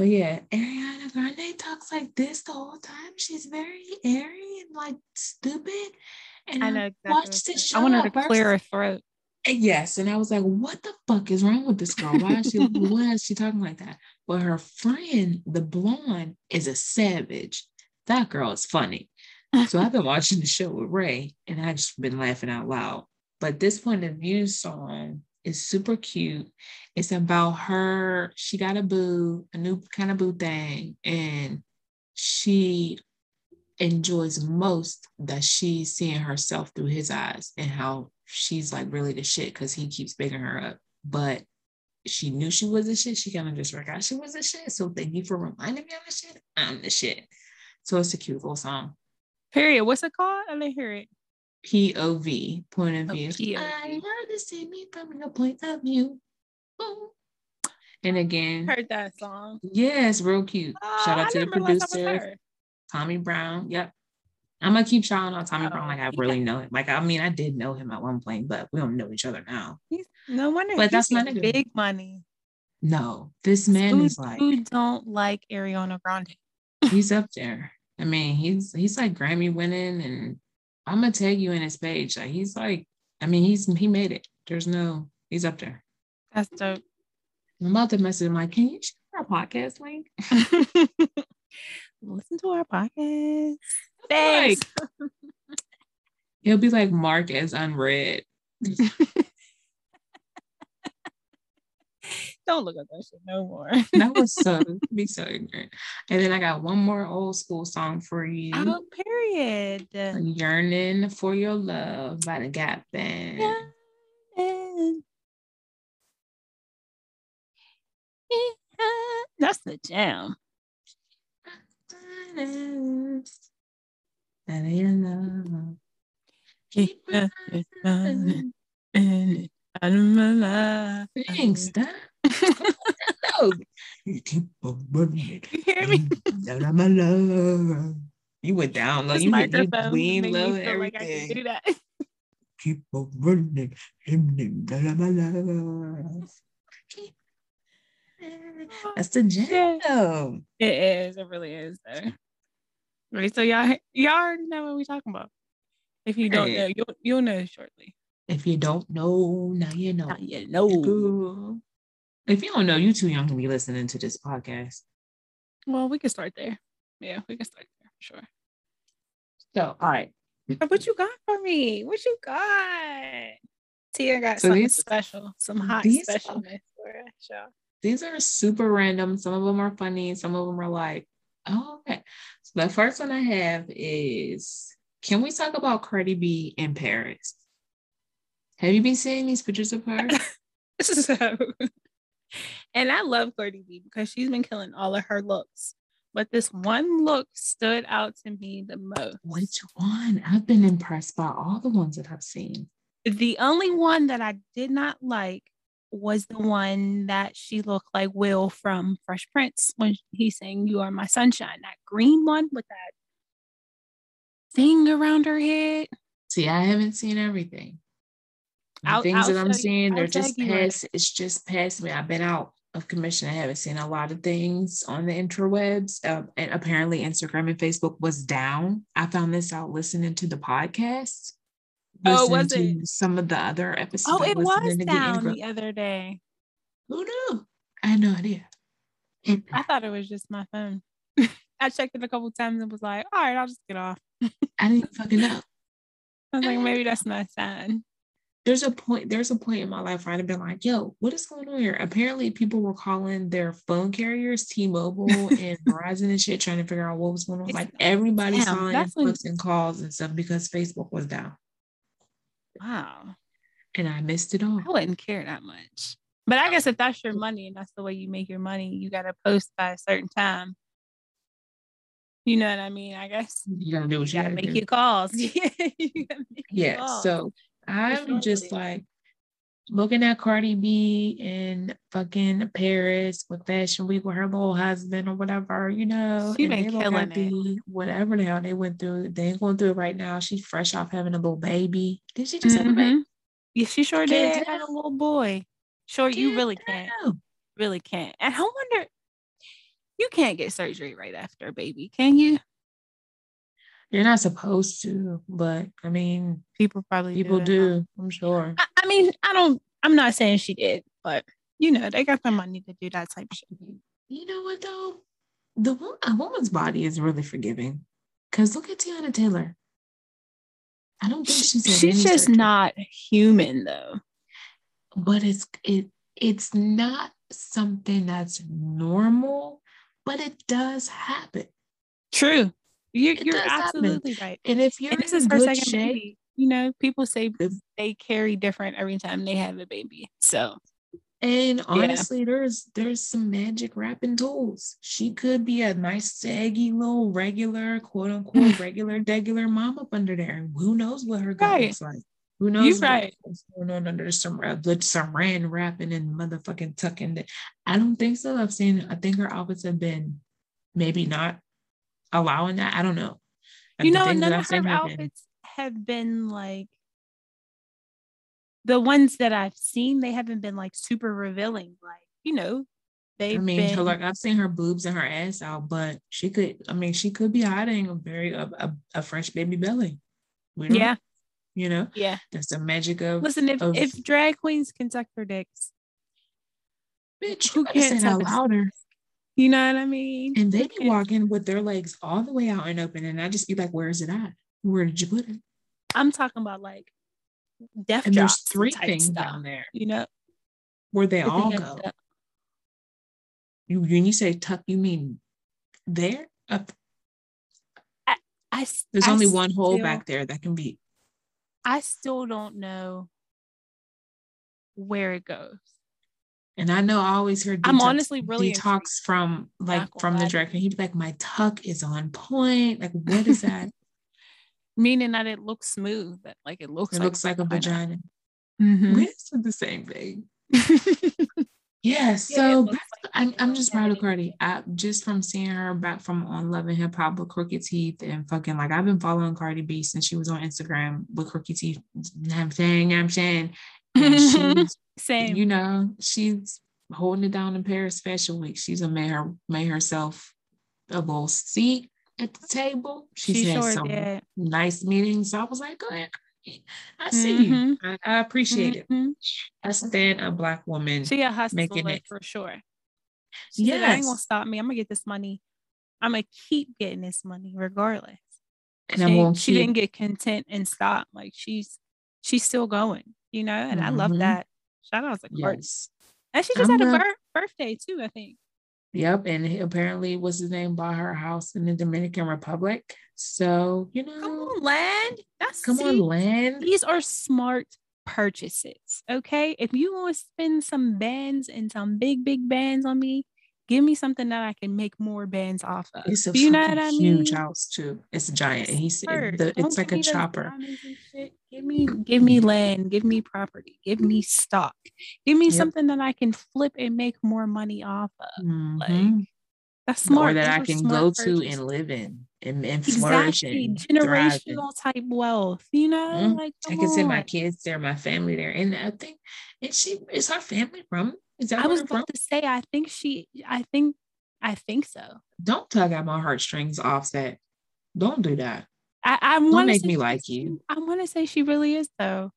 But yeah, Ariana Grande talks like this the whole time. She's very airy and like stupid. And I know exactly. Watch this show I want to clear her throat. Yes, and I was like, "What the fuck is wrong with this girl? Why is she? why is she talking like that?" But her friend, the blonde, is a savage. That girl is funny. So I've been watching the show with Ray, and I've just been laughing out loud. But this point of view song is super cute. It's about her. She got a boo, a new kind of boo thing, and she enjoys most that she's seeing herself through his eyes and how she's like really the shit because he keeps bigging her up. But she knew she was the shit. She kind of just forgot she was the shit. So thank you for reminding me of the shit. I'm the shit. So it's a cute little song. Period. What's it called? I didn't hear it. POV, point of oh, view. I love to see me from your point of view. Ooh. And again, heard that song. Yes, real cute. Oh, Shout out to the producer, Tommy Brown. Yep. I'm gonna keep shouting on Tommy oh, Brown like I really yeah. know him. Like I mean, I did know him at one point, but we don't know each other now. He's, no wonder. But that's not big money. No, this man who, is like who don't like Ariana Grande. he's up there. I mean, he's he's like Grammy winning, and I'm gonna tag you in his page. Like he's like, I mean, he's he made it. There's no, he's up there. That's dope. I'm about to message him like, can you share our podcast link? Listen to our podcast. Thanks. Like, he'll be like Mark as unread. Don't look at that shit no more. that was so be so ignorant. And then I got one more old school song for you. Oh, period. Yearning for Your Love by the Gap Band. Yearning. That's the jam. out of your love. Keep it running, and out of my life. Thanks, stop. No. You keep on running. You hear me? Of my love. You went down low. This You, microphone lean made low. feel like I everything. could do that. keep on running. Love. Oh, That's the jam. It is. It really is. Though. Right. So y'all, y'all already know what we talking about. If you don't know, you'll you'll know shortly. If you don't know, now you know. Now you know. Girl. If you don't know, you too young to be listening to this podcast. Well, we can start there. Yeah, we can start there for sure. So, all right. What you got for me? What you got? Tia got So something these- special, some hot specialness for us. These are super random. Some of them are funny. Some of them are like, oh, okay. So the first one I have is can we talk about Cardi B in Paris? Have you been seeing these pictures of her? So, and I love Cardi B because she's been killing all of her looks. But this one look stood out to me the most. Which one? I've been impressed by all the ones that I've seen. The only one that I did not like was the one that she looked like Will from Fresh Prince when he sang You Are My Sunshine. That green one with that thing around her head. See, I haven't seen everything. I'll- things I'll that I'm you- seeing—they're just it. past, it's just past me. I've been out of commission. I haven't seen a lot of things on the interwebs. Um, and apparently Instagram and Facebook was down. I found this out listening to the podcast. Oh, was to Some of the other episodes. Oh, it was to the down the other day. Who knew? I had no idea. I thought it was just my phone. I checked it a couple times and was like, all right, I'll just get off. I didn't fucking know. I was like, maybe that's my sign. There's a point there's a point in my life where I'd have been like, yo, what is going on here? Apparently people were calling their phone carriers T-Mobile and Verizon and shit trying to figure out what was going on. It's Like everybody Damn, saw when- and calls and stuff because Facebook was down. Wow. And I missed it all. I wouldn't care that much. But I guess if that's your money and that's the way you make your money, you got to post by a certain time. You know what I mean? I guess You gotta do what you you got to gotta make do. your calls. yeah. you gotta make your Yeah. calls. So I'm just like looking at Cardi B in fucking Paris with Fashion Week with her little husband or whatever, you know. She been killing it. Whatever the hell they went through, they ain't going through it right now. She's fresh off having a little baby. Did she just have a baby? Mhm. Yeah, she sure did. Had a little boy. Sure, you really can't. Really can't. And I wonder, you can't get surgery right after a baby, can you? You're not supposed to, but I mean, People probably people it, huh? do. I'm sure. I, I mean, I don't. I'm not saying she did, but you know, they got the money to do that type of shit. You know what though? The a woman's body is really forgiving. Cause look at Teyana Taylor. I don't think she's She's just surgery. not human, though. but it's it it's not something that's normal, but it does happen. True. You, It you're does happen. absolutely right. And if you're And this in is her good second shape, baby. You know, people say they carry different every time they have a baby. So and honestly, there's there's some magic wrapping tools. She could be a nice saggy little regular, quote unquote, regular, degular mom up under there. And who knows what her gut Right. looks like? Who knows You're right. what's going on under some the saran wrapping and motherfucking tucking? I don't think so. I've seen. I think her outfits have been maybe not allowing that. I don't know. you know, none of her seen have been- outfits have been like the ones that I've seen. They haven't been like super revealing. Like you know, they've mean, her, been like I've seen her boobs and her ass out, but she could. I mean, she could be hiding a very a, a, a fresh baby belly. We don't know, yeah, you know, yeah. that's the magic of. Listen, if of- if drag queens can suck their dicks, bitch, who gotta say can't that louder. You know what I mean? And they be walking with their legs all the way out and open, and I just be like, "Where is it at? Where did you put it?" I'm talking about like death And there's three things stuff. down there You know, where they all go. You when you say tuck, you mean there? Up. I s- There's I only one hole back there that can be. I still don't know where it goes. And I know I always hear. I'm honestly really detox from like from the director. He'd be like, "My tuck is on point." Like, what is that? Meaning that it looks smooth, that like it looks It like looks like a vagina. Mhm. We said the same thing. Yeah, so looks back like I'm, I'm just proud of. Cardi. I just from seeing her back from on Love and Hip Hop with Crooked Teeth and fucking like I've been following Cardi B since she was on Instagram with Crooked Teeth. I'm saying, I'm saying, she's Same. you know she's holding it down in Paris Fashion Week. She's a made her made herself a little seat at the table. She's she had sure some did. nice meetings. So I was like, go ahead. I see you. Mhm. I, I appreciate it. Mhm. I stand a black woman. She a hustler making it. for sure. She said, ain't gonna stop me. I'm gonna get this money. I'm gonna keep getting this money regardless. and she, she keep didn't get content and stop. Like she's she's still going, you know, and I love Mhm. that. Shout out to Cardi. yes. And she just I'm had a not- bir- birthday too, I think. Yep. And he- apparently what's his name bought her house in the Dominican Republic. So, you know, Come on, land. That's come on, see, land. These are smart purchases. Okay. If you want to spend some bands and some big, big bands on me, give me something that I can make more bands off of. It's a Do you know what I huge mean? house too. It's a giant. And he's Smart. the, it's like a chopper. diamonds and shit. Give me, give me land, give me property, give me stock, give me Yep. something that I can flip and make more money off of. Mhm. That's or that I can smart go to and live in and, and flourish exactly and thrive in. generational type wealth. You know, Mhm. like I can send my kids there, my family there. And I think and she is her family from is that I was they're from? about to say, I think she, I think, I think so. Don't tug at my heartstrings, Offset. Don't do that. I, I want to make me like you. I want to say she really is though.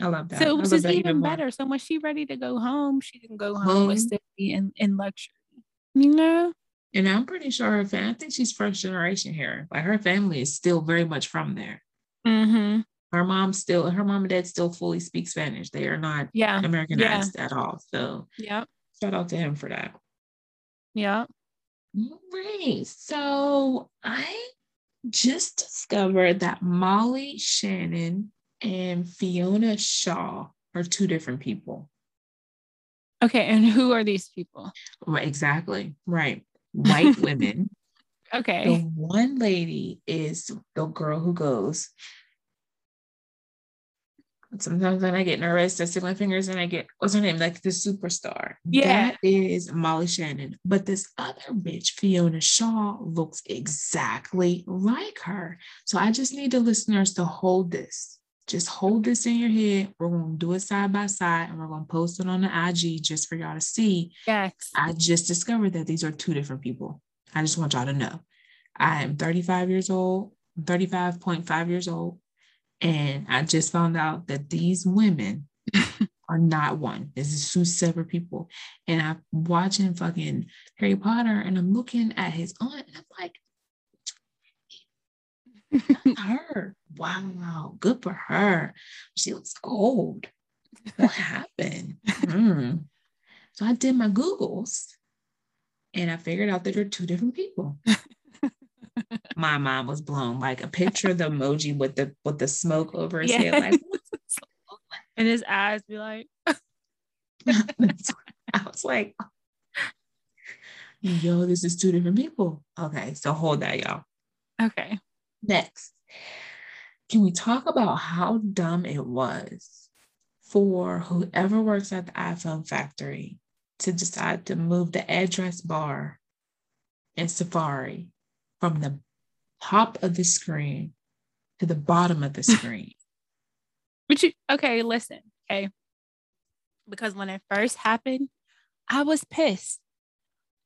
I love that. So it was even better. So when she ready to go home, she can go home, Home. and still in, in luxury. You know? And I'm pretty sure her family, I think she's first generation here. Like her family is still very much from there. Mm-hmm. Her mom still, her mom and dad still fully speak Spanish. They are not Yeah. Americanized at all. So yeah, shout out to him for that. Yeah. Right. So I just discovered that Molly Shannon and Fiona Shaw are two different people. Okay. And who are these people? Right, exactly. Right. White women. okay. The one lady is the girl who goes. Sometimes when I get nervous, I stick my fingers and I get what's her name? Like the superstar. Yeah. That is Molly Shannon. But this other bitch, Fiona Shaw, looks exactly like her. So I just need the listeners to hold this. Just hold this in your head. We're going to do it side by side and we're going to post it on the IG just for y'all to see. Yes. I just discovered that these are two different people. I just want y'all to know. I am 35 years old, 35.5 years old, and I just found out that these women are not one. This is two separate people. And I'm watching fucking Harry Potter and I'm looking at his aunt and I'm like, her. Wow, good for her. She looks old. What happened? Mm. So I did my Googles and I figured out that they're two different people. my mind was blown. Like a picture of the emoji with the with the smoke over his head. Like and his eyes be like, I was like, yo, this is two different people. Okay, so hold that, y'all. okay. Next, can we talk about how dumb it was for whoever works at the iPhone factory to decide to move the address bar in Safari from the top of the screen to the bottom of the screen? But you okay, listen, okay. Because when it first happened, I was pissed.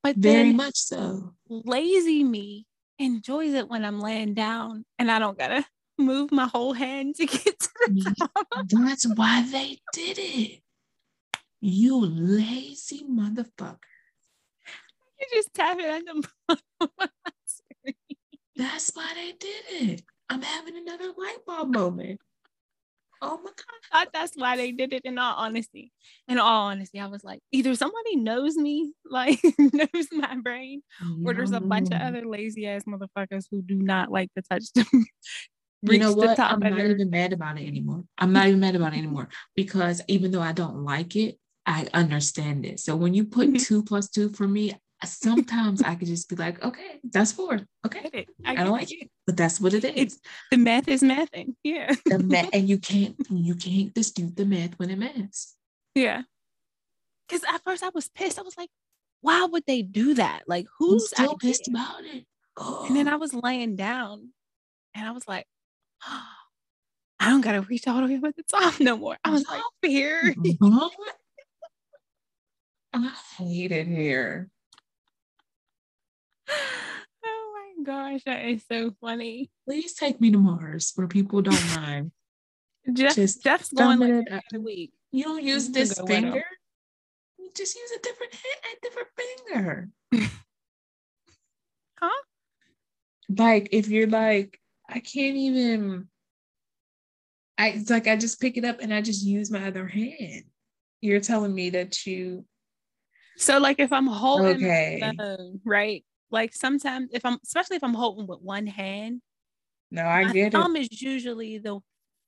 But Very much so. lazy me enjoys it when I'm laying down and I don't gotta move my whole hand to get to the top. That's why they did it. You lazy motherfucker. You just tap it at the bottom of my screen. That's why they did it. I'm having another light bulb moment. Oh my God. I thought that's why they did it in all honesty. In all honesty, I was like, either somebody knows me, like knows my brain, or there's a bunch of other lazy ass motherfuckers who do not like to touch them. You know what? I'm not their- even mad about it anymore. I'm not even mad about it anymore because even though I don't like it, I understand it. So when you put Mhm. two plus two for me, sometimes I could just be like, okay, that's four. Okay. It. I, get don't like it, but that's what it is. It's- The math is mathing. Yeah. the math, and you can't you can't dispute the math when it maths. Yeah. Because at first I was pissed. I was like, why would they do that? Like, I'm who's still idea? pissed about it. Oh. And then I was laying down and I was like, I don't gotta reach all the way up at the top no more. I was like, fear. Huh? I hate it here. Oh my gosh, that is so funny. Please take me to Mars where people don't mind. Jeff, Just Jeff's going like every week. You don't use this go with 'em. finger. You just use a different hand, a different finger. Huh? Like if you're like, I can't even. I it's like I just pick it up and I just use my other hand. You're telling me that you So like if I'm holding okay? phone, right? Like sometimes if I'm especially if I'm holding with one hand, No, I get it. thumb is usually the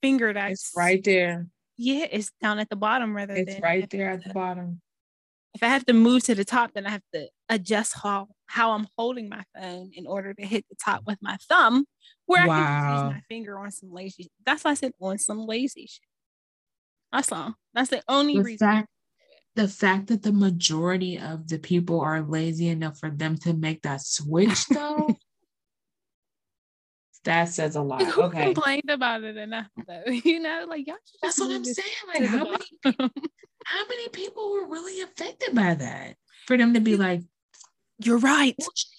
finger that's right there. Yeah, it's down at the bottom rather than. It's than right there at the bottom. If I have to move to the top, then I have to adjust how how I'm holding my phone in order to hit the top with my thumb, where I can use my finger on some lazy. That's why I said on some lazy shit. That's all. That's the only reason. The fact that the majority of the people are lazy enough for them to make that switch, though, that says a lot. Who Okay, complained about it enough though? You know, like y'all that's what I'm saying. Like, how many, bottom. how many people were really affected by that? For them to be like, You're right.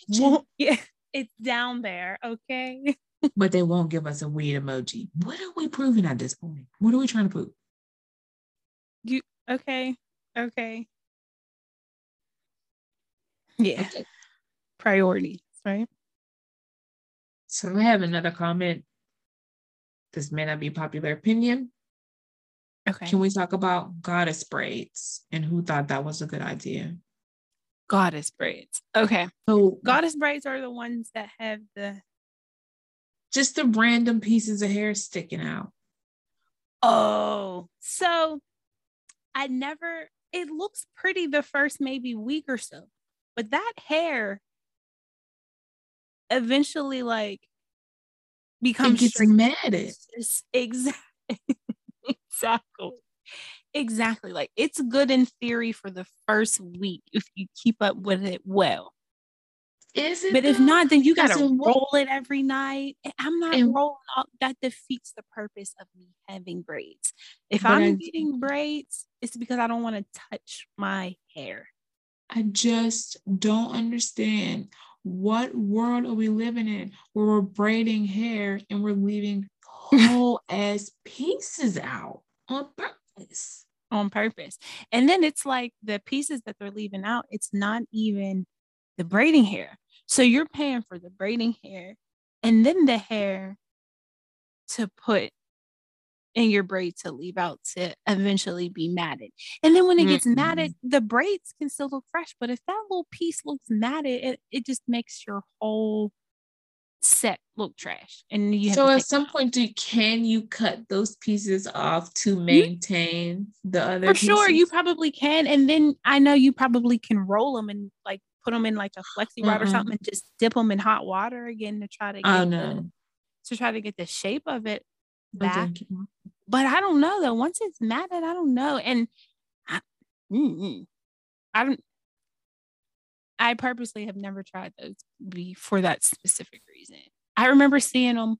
"We'll Well, yeah, it's down there. Okay. but they won't give us a weed emoji. What are we proving at this point? What are we trying to prove? You okay. Okay. Yeah. Okay. Priorities, right? So I have another comment. This may not be popular opinion. Okay. Can we talk about goddess braids and who thought that was a good idea? Goddess braids. Okay. So Goddess braids are the ones that have the just the random pieces of hair sticking out. oh. So I never it looks pretty the first maybe week or so. But that hair eventually like It becomes gets straight. matted. Exactly exactly exactly like it's good in theory for the first week if you keep up with it well Is it? but if not then you gotta roll it every night eh, i'm not And- rolling all that defeats the purpose of me having braids if i'm I- getting braids it's because i don't want to touch my hair I just don't understand what world are we living in where we're braiding hair and we're leaving whole ass pieces out on purpose. on purpose. And then it's like the pieces that they're leaving out, it's not even the braiding hair. So you're paying for the braiding hair and then the hair to put in your braid to leave out to eventually be matted. And then when it gets matted, mm-hmm. the braids can still look fresh. But if that little piece looks matted, it, it just makes your whole set look trash. And you So at some point, do can you cut those pieces off to maintain the other? for sure you probably can and then i know you probably can roll them and like put them in like a flexi rod or something and just dip them in hot water again to try to get Oh the, no. to try to get the shape of it back you. but i don't know though once it's matted i don't know and I. I don't i purposely have never tried those for that specific reason i remember seeing them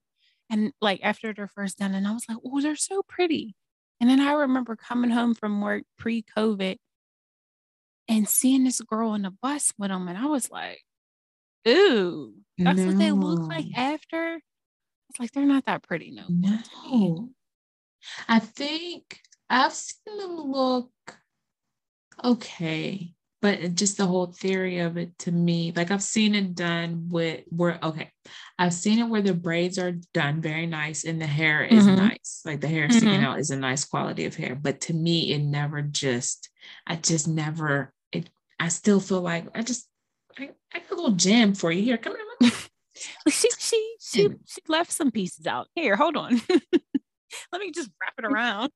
and like after they're first done and i was like oh they're so pretty and then i remember coming home from work pre-covid and seeing this girl on the bus with them and i was like ooh that's what they look like after it's like they're not that pretty no more to me. No. I think I've seen them look okay, but just the whole theory of it to me, like I've seen it done with where okay, I've seen it where the braids are done very nice and the hair is Mhm. nice. Like the hair sticking Mhm. out is a nice quality of hair. But to me, it never just, I just never, I still feel like I just I, I got a little jam for you here. Come on. she she she she left some pieces out. Here, hold on. Let me just wrap it around.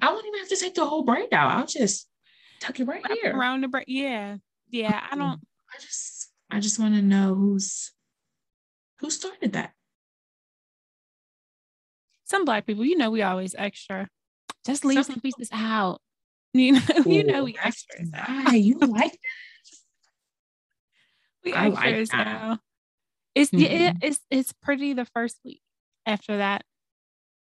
I won't even have to take the whole braid out. I'll just tuck it right Wrap here. around the braid. Yeah. Yeah, I don't. I just I just want to know who's who started that. Some black people, you know, we always extra. Just leave Some some pieces out. You know, you know, we out. right. You like We I like extras that. out. It's Mhm. it's it's pretty the first week. After that,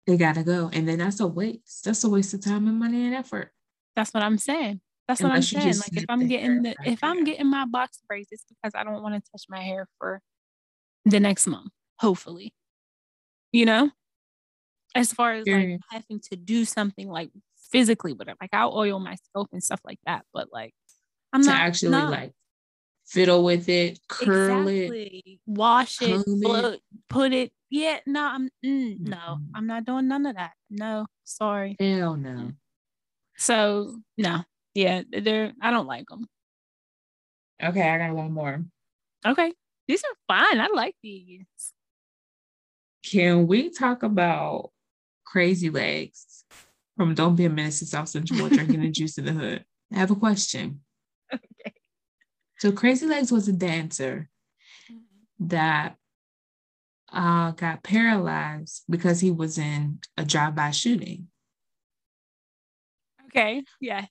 they gotta go, and then that's a waste. That's a waste of time and money and effort. that's what I'm saying. That's what I'm saying. Like if I'm getting the right if I'm getting my box braids, it's because I don't want to touch my hair for the next month. Hopefully, you know. As far as like having to do something like physically with it, like I'll oil my scalp and stuff like that. But like, I'm to not actually no. like fiddle with it, curl it. wash it, it. put it. Yeah, no, I'm mm, no, Mm-mm. I'm not doing none of that. No, sorry. Hell no. So no, yeah, they're I don't like them. Okay, I got one more. Okay, these are fine. I like these. Can we talk about Crazy Legs from Don't Be a Menace to South Central while drinking the juice in the hood? I have a question. Okay. So Crazy Legs was a dancer that uh, got paralyzed because he was in a drive-by shooting. Okay. Yes.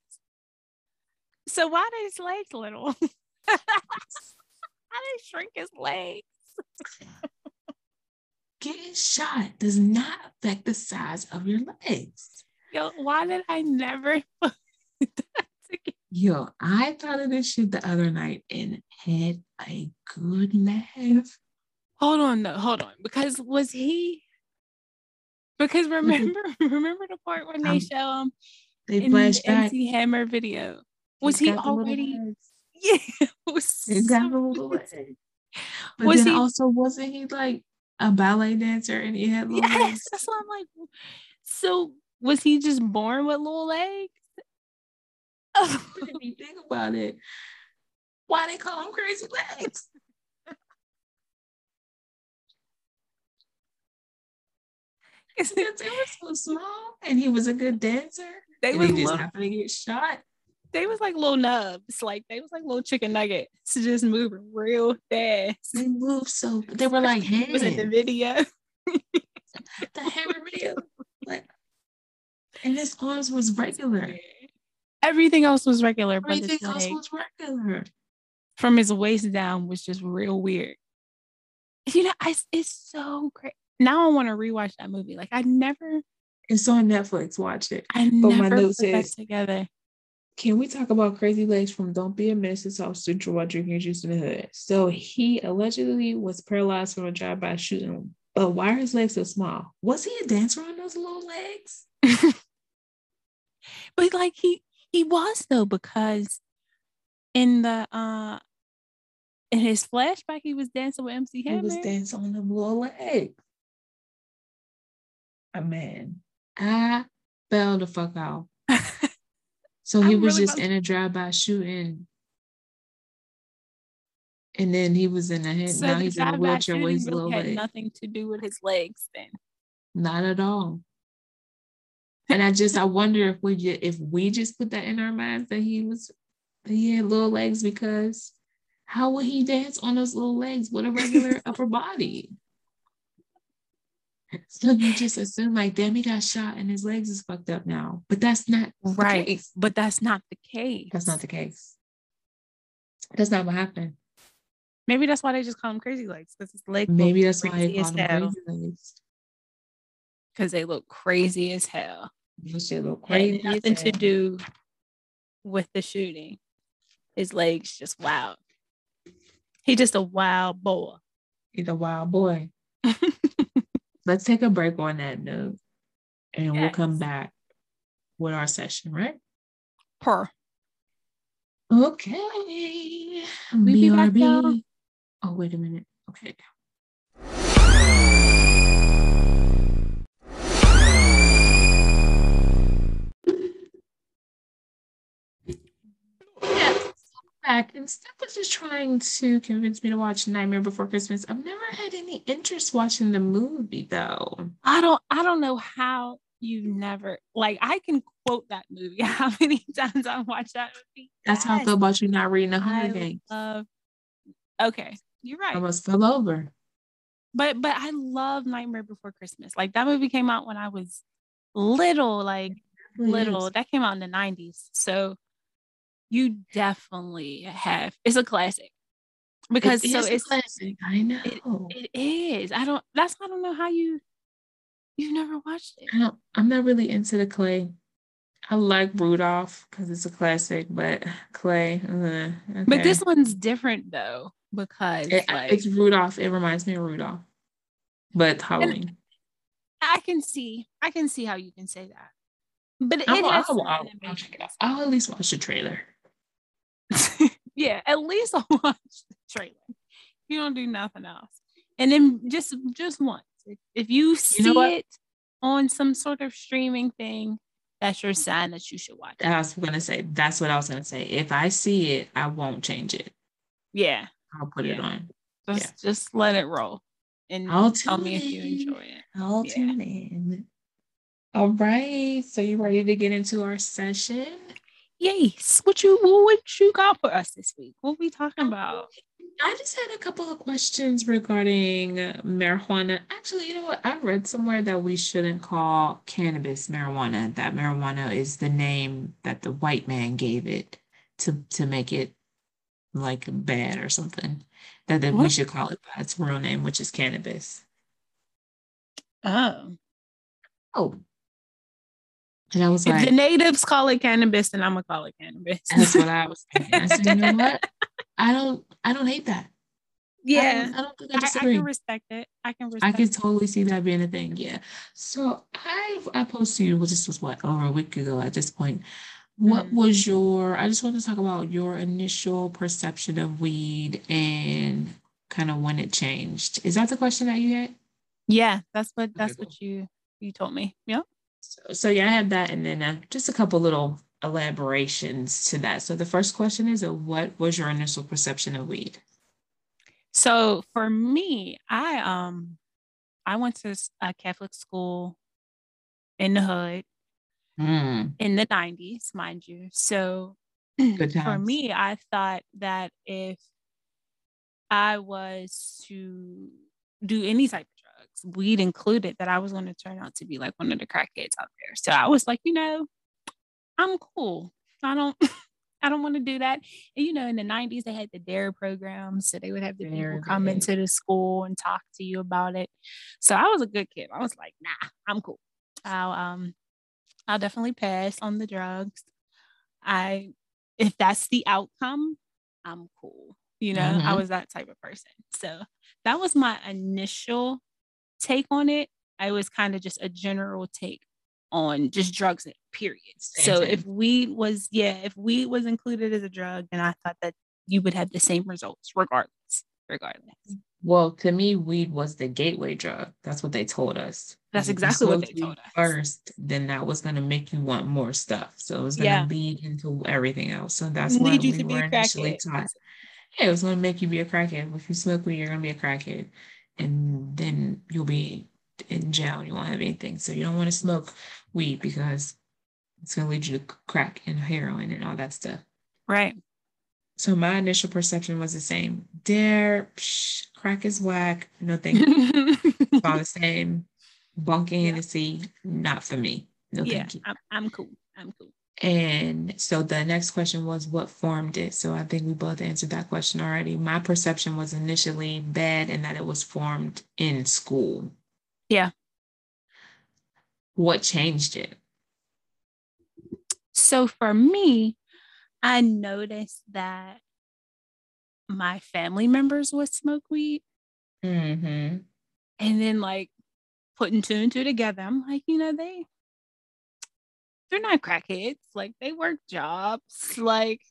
So why did his legs little? How did he shrink his legs? Getting shot does not affect the size of your legs. Yo, why did I never put that together? Yo, I thought of this shit the other night and had a good laugh. Hold on, no, hold on. Because was he? Because remember, remember the part when they Um, show him They in the back. MC Hammer video? Was he's he got the little already? Yeah, it was He's got the little legs. But Was then he- also, wasn't he like a ballet dancer and he had Yes, legs? that's what I'm like. So was he just born with little legs? Oh, If you think about it, why they call him crazy legs? Because they were so small and he was a good dancer. They was just happened to get shot. they was like little nubs, like they was like little chicken nuggets, to just moving real fast. They moved so they were like It was in the video. The hammer video. Like and his arms was regular. Everything else was regular, Everything his else leg was regular. from his waist down was just real weird. You know, I, it's so great. Now I want to rewatch that movie. Like I never, It's on Netflix. Watch it. I But my never note put says- together. Can we talk about Crazy Legs from Don't Be a Menace to South Central while drinking juice in the hood? So he allegedly was paralyzed from a drive-by shooting, but why are his legs so small? Was he a dancer on those little legs? But like he he was though because in the uh in his flashback he was dancing with MC Hammer. He was dancing on them little legs. A man, I fell the fuck out. So he I'm was really just in a drive-by shooting. And then he was in a head. so now he's in a wheelchair with his little had legs. nothing to do with his legs then. Not at all. And I just I wonder if we just, if we just put that in our minds that he was that he had little legs because how would he dance on those little legs with a regular upper body? So you just assume like damn he got shot and his legs is fucked up now. But that's not Right. But that's not the case. That's not the case. That's not what happened. Maybe that's why they just call him crazy legs because his legs Maybe that's why he called him crazy legs. Because they look crazy as hell. Shit look Had crazy. nothing to do with the shooting. His legs just wild. He just a wild boy. He's a wild boy. Let's take a break on that note and we'll come back with our session, right? Per. Okay. We be back. BRB. Oh, wait a minute. Okay. Back. And Steph was just trying to convince me to watch Nightmare Before Christmas. I've never had any interest watching the movie though. I don't I don't know how You never like I can quote that movie. How many times I've watched that movie? That's how I feel about you not reading the Hunger Games. love. Okay, you're right. I almost fell over. But but I love Nightmare Before Christmas. Like that movie came out when I was little, like little. That came out in the 90s. So you definitely have it's a classic. Because It so it's classic. I know. it is. I don't that's I don't know how you you've never watched it. I don't, I'm not really into the clay. I like Rudolph because it's a classic, but clay. Uh, But this one's different though, because It- like it's Rudolph. It reminds me of Rudolph, but Halloween. I can see I can see how you can say that. But it I'll, has I'll, something I'll, I'll check it out. I'll at least watch the trailer. yeah, at least I'll watch the trailer. You don't do nothing else. And then just just once. If, if you see know it on some sort of streaming thing, that's your mm-hmm. sign that you should watch it. I was gonna say that's what I was gonna say. If I see it, I won't change it. Yeah. I'll put it on. Just just let it roll. And I'll tell me if you enjoy it. I'll Yeah. tune in. All right. So you ready to get into our session? Yes. What you what you got for us this week? What we talking about? I just had a couple of questions regarding marijuana. Actually, you know what? I read somewhere that we shouldn't call cannabis marijuana. That marijuana is the name that the white man gave it to to make it like bad or something. That, that we should call it by its real name, which is cannabis. Oh. Oh. And I was like, If the natives call it cannabis, then I'm gonna call it cannabis. that's what I was thinking. I said, you know what? I don't I don't hate that. I yeah. don't, I don't think I I, I disagree. can respect it. I can I respect could it. totally see that being a thing. Yeah. So I I posted to you, well, this was what, over a week ago at this point. What Mhm. was your, I just want to talk about your initial perception of weed and kind of when it changed. Is that the question that you had? Yeah, that's what that's cool. what you you told me. Yeah. So, so yeah, I had that and then uh, just a couple little elaborations to that. So the first question is, uh, what was your initial perception of weed? So for me, I um I went to a Catholic school in the hood Mm, in the 90s, mind you. So for me, I thought that if I was to do any type of weed included, that I was going to turn out to be like one of the crackheads out there. So I was like, you know, I'm cool. I don't I don't want to do that. And you know, in the 90s, they had the DARE program. So they would have the people come into the school and talk to you about it. So I was a good kid. I was like, nah, I'm cool. I'll um I'll definitely pass on the drugs. I if that's the outcome, I'm cool. You know, I Mhm. was that type of person. So that was my initial take on it. I was kind of just a general take on just drugs, period. Same, so same. if weed was, yeah, if weed was included as a drug, then I thought that you would have the same results regardless. Regardless. Well, to me, weed was the gateway drug. That's what they told us. That's exactly what they told us. First, then that was going to make you want more stuff. So it was going to Yeah. lead into everything else. So that's why Lead you we to be were initially crackhead. taught. Yeah, it was going to make you be a crackhead. If you smoke weed, you're going to be a crackhead. And then you'll be in jail. You won't have anything. So you don't want to smoke weed because it's going to lead you to crack and heroin and all that stuff. Right. So my initial perception was the same. Dare, psh, crack is whack. No thank you. It's all the same. Bunking Yeah. Hennessy, not for me. No yeah, thank you. I'm, I'm cool. I'm cool. And so the next question was what formed it? So I think we both answered that question already. My perception was initially bad and that it was formed in school. Yeah. What changed it? So for me, I noticed that my family members would smoke weed. Mm-hmm. And then like putting two and two together, I'm like, you know, they they're not crackheads. Like they work jobs. Like,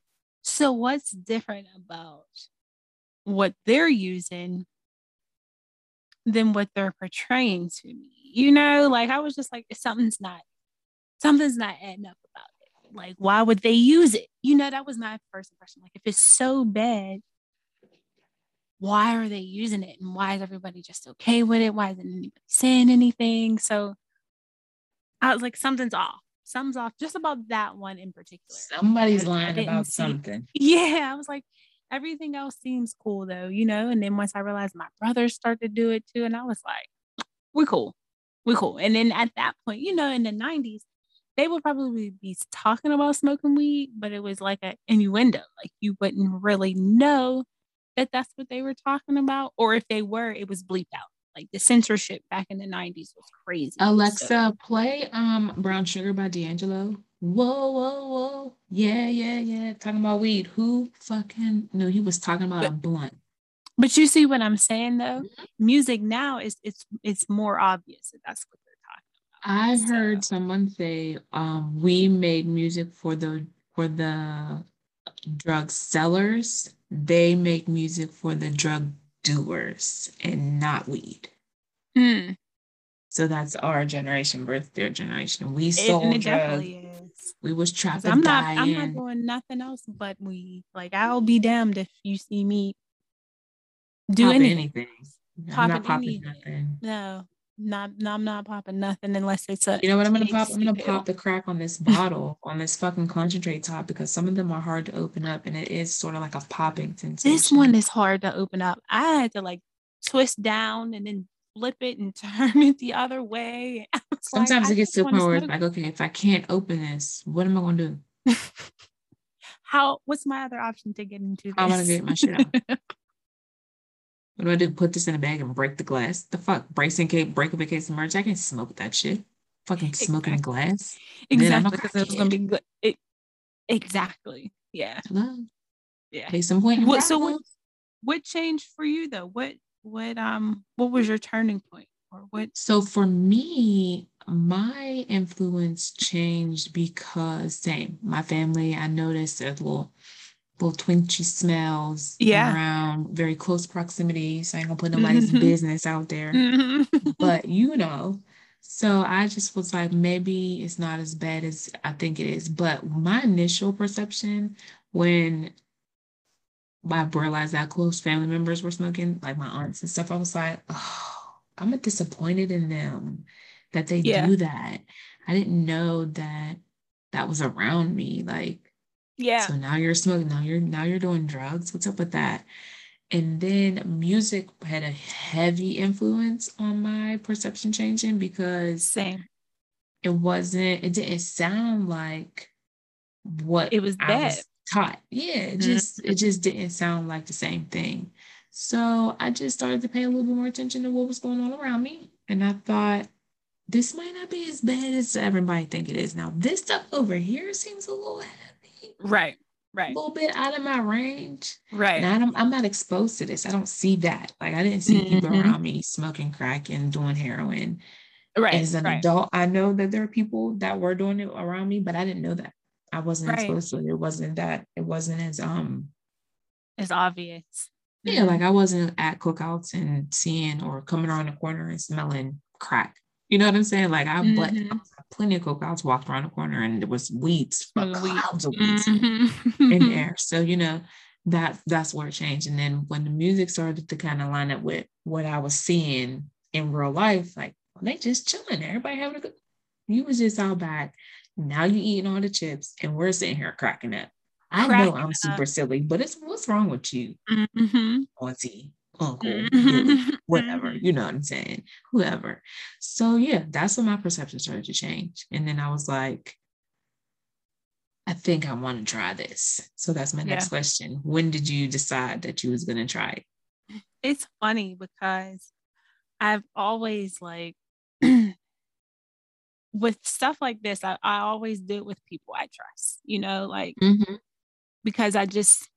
so what's different about what they're using than what they're portraying to me? You know, like I was just like, something's not something's not adding up about it. Like, why would they use it? You know, that was my first impression. Like, if it's so bad, why are they using it? And why is everybody just okay with it? Why isn't anybody saying anything? So I was like, something's off. Something's off just about that one in particular. Somebody's lying about see- something. Yeah, I was like, everything else seems cool though, you know. And then once I realized my brothers started to do it too, and I was like, we're cool, we're cool. And then at that point, you know, in the '90s, they would probably be talking about smoking weed, but it was like an innuendo. Like you wouldn't really know that that's what they were talking about, or if they were, it was bleeped out. Like the censorship back in the '90s was crazy. Alexa, So- play um Brown Sugar by D'Angelo. Whoa, whoa, whoa. Yeah, yeah, yeah. Talking about weed. Who fucking knew he was talking about a blunt? But you see what I'm saying though? Mm-hmm. Music now is it's it's more obvious that that's what they're talking about. I've heard someone say um we made music for the for the drug sellers. They make music for the drug doers and not weed. Hmm. So that's our generation versus their generation. We sold it drugs. definitely is. We was trapped I'm not I'm not doing nothing else but we like I'll be damned if you see me do popping anything. I'm Popping not popping anything. nothing. No, not no, I'm not popping nothing unless it's a You know what I'm gonna pop? I'm gonna pop the crack on this bottle, on this fucking concentrate top, because some of them are hard to open up, and it is sort of like a popping sensation. This one is hard to open up. I had to like twist down and then flip it and turn it the other way. Was like, Sometimes it gets to wanna point where it's like, okay, if I can't open this, what am I gonna do? How? What's my other option to get into this? Am gonna get my shit out? What do I do? Put this in a bag and break the glass? The fuck? Bracing case, break up a case of merch. I can't smoke that shit. Fucking smoking Exactly. glass. A exactly because it was gonna be good. It, exactly. Yeah. Hello. Yeah. Case in point. What- so what- What changed for you though? What what um what was your turning point or what? So for me, my influence changed because same, my family, I noticed there's little little twinchy smells Yeah. around very close proximity. So I ain't gonna put nobody's Mhm. business out there. But you know, so I just was like, maybe it's not as bad as I think it is. But my initial perception when I realized that close family members were smoking, like my aunts and stuff, I was like, oh, I'm disappointed in them that they Yeah. do that. I didn't know that that was around me. Like, yeah. so now you're smoking, now you're now you're doing drugs. What's up with that? And then music had a heavy influence on my perception changing because Same. it wasn't, it didn't sound like what It was I that. was taught. Yeah, it Mhm. just it just didn't sound like the same thing. So I just started to pay a little bit more attention to what was going on around me. And I thought this might not be as bad as everybody think it is. Now this stuff over here seems a little heavy, Right. a little bit out of my range. Right. And I I'm not exposed to this. I don't see that. Like I didn't see people Mhm. around me smoking crack and doing heroin. right. As an right. adult, I know that there are people that were doing it around me, but I didn't know that. I wasn't Right. exposed to it. It wasn't that. It wasn't as um. as obvious. Yeah, Mhm. like I wasn't at cookouts and seeing or coming around the corner and smelling crack. You know what I'm saying? Like I, but Mhm. I was at plenty of cookouts, walked around the corner, and there was weeds, weed. clouds of weeds Mhm. in there. So you know that that's where it changed. And then when the music started to kind of line up with what I was seeing in real life, like well, they just chilling, everybody having a good. You was just out back. Now you eating all the chips, and we're sitting here cracking up. I know I'm up. super silly, but it's what's wrong with you, Mhm. auntie, uncle, Mhm. Whatever. You know what I'm saying? Whoever. So yeah, that's when my perception started to change, and then I was like. I think I want to try this. So that's my next Yeah. question. When did you decide that you was going to try it? It's funny because I've always like with stuff like this, I, I always do it with people I trust, you know, like because I just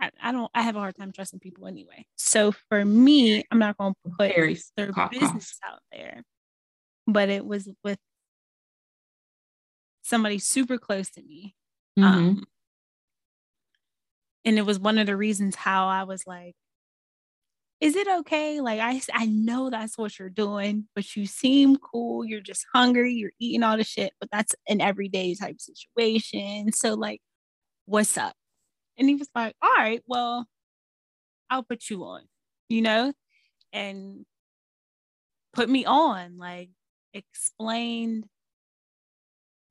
I, I don't I have a hard time trusting people anyway. So for me, I'm not gonna put Very their cough, cough. business out there. But it was with somebody super close to me. Mhm. Um, and it was one of the reasons how I was like, is it okay? Like, I, I know that's what you're doing, but you seem cool. You're just hungry. You're eating all the shit, but that's an everyday type situation. So, like, what's up? And he was like, all right, well, I'll put you on, you know, and put me on, like, explained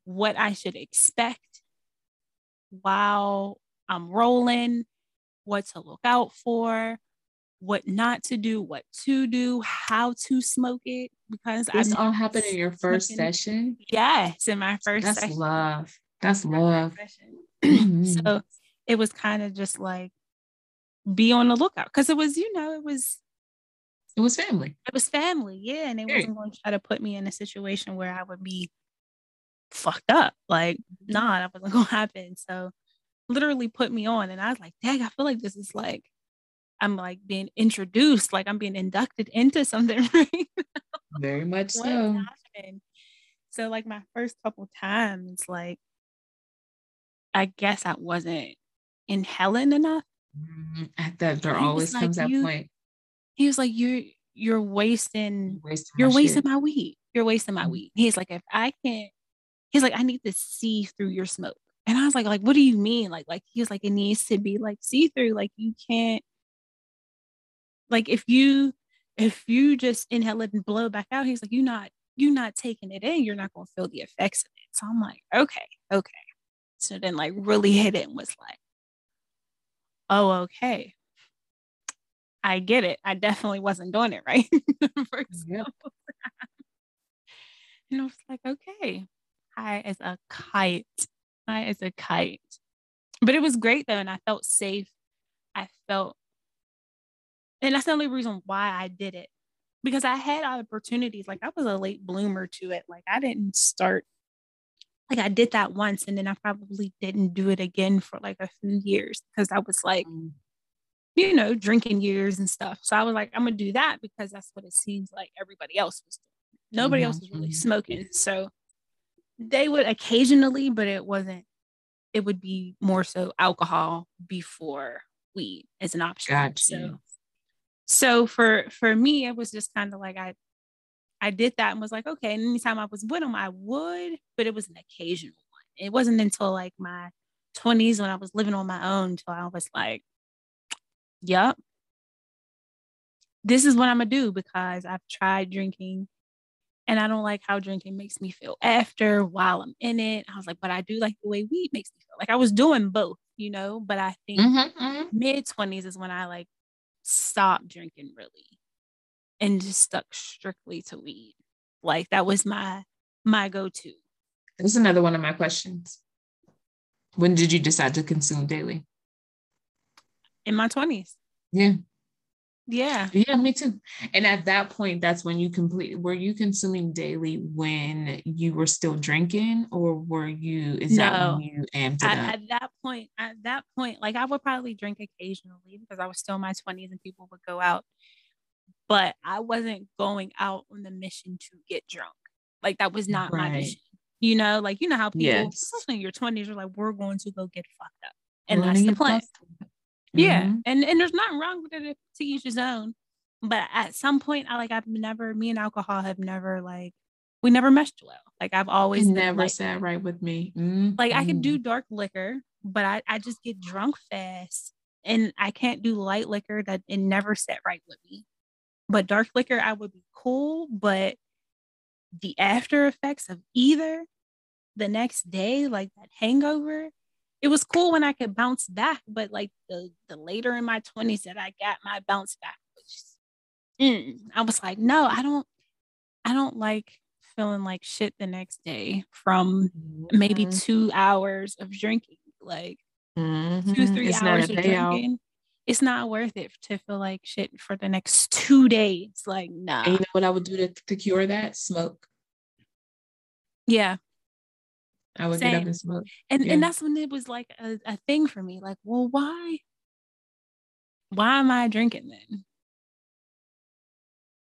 what I should expect while I'm rolling, what to look out for, what not to do, what to do, how to smoke it. Because this all happened in your first smoking. session. Yes, in my first That's session. love. That's love. Mm-hmm. so it was kind of just like be on the lookout because it was, you know, it was it was family. it was family, yeah, and it Period. wasn't going to try to put me in a situation where I would be fucked up. Like, mm-hmm. nah, that wasn't going to happen. So, literally put me on, and I was like, dang, I feel like this is like I'm like being introduced, like I'm being inducted into something. Right? Very much so. So, like my first couple times, like I guess I wasn't in Helen enough. Mm, At that, there always like, comes that point. He was like, "You're you're wasting Wasting you're my wasting my weed. You're wasting my weed. He's like, if I can't, he's like, I need to see through your smoke. And I was like, like, what do you mean? Like, like he was like, it needs to be like see through. Like you can't, like if you if you just inhale it and blow it back out, he's like, you're not you're not taking it in. You're not gonna feel the effects of it. So I'm like, okay, okay. So then like really hit it and was like, oh, okay. I get it. I definitely wasn't doing it right. Yep. And I was like, okay, high as a kite, high as a kite. But it was great though, and I felt safe. I felt, and that's the only reason why I did it because I had opportunities. Like I was a late bloomer to it. Like I didn't start, like I did that once, and then I probably didn't do it again for like a few years because I was like, Mm. you know, drinking years and stuff. So I was like, I'm gonna do that because that's what it seems like everybody else was doing. Nobody else Mhm, was really mhm. smoking. So they would occasionally, but it wasn't, it would be more so alcohol before weed as an option. Got So so for for me, it was just kind of like I I did that and was like, okay. And anytime I was with them, I would, but it was an occasional one. It wasn't until like my 20s when I was living on my own until I was like, Yep. This is what I'm gonna do because I've tried drinking and I don't like how drinking makes me feel after while I'm in it. I was like, but I do like the way weed makes me feel. Like I was doing both, you know, but I think Mhm, mhm. mid 20s is when I like stopped drinking really and just stuck strictly to weed. Like that was my my go-to. That's another one of my questions. When did you decide to consume daily? In my 20s. Yeah. Yeah. Yeah, me too. And at that point, that's when you complete. Were you consuming daily when you were still drinking, or were you? Is that when you amped up? at that point, at that point, like I would probably drink occasionally because I was still in my 20s and people would go out. But I wasn't going out on the mission to get drunk. Like that was not my Right. mission. You know, like you know how people, Yes. especially in your 20s, are like, we're going to go get fucked up. And Wanna that's the plan. up. Yeah. And and there's nothing wrong with it to each his own. But at some point, I like I've never, me and alcohol have never like we never meshed well. Like I've always been, never like, sat right with me. Mm, like I could mm. do dark liquor, but I, I just get drunk fast. And I can't do light liquor that it never sat right with me. But dark liquor, I would be cool, but the after effects of either the next day, like that hangover, it was cool when I could bounce back. But like the the later in my 20s that I got my bounce back was mm, I was like, no, I don't I don't like feeling like shit the next day from maybe Mhm. two hours of drinking, like two, Mhm. three It's hours of drinking. It's not worth it to feel like shit for the next two days. Like, nah. And you know what I would do to, to cure that? Smoke. Yeah. I would get up and smoke. And Yeah. and that's when it was like a, a thing for me. Like, well, why? Why am I drinking then?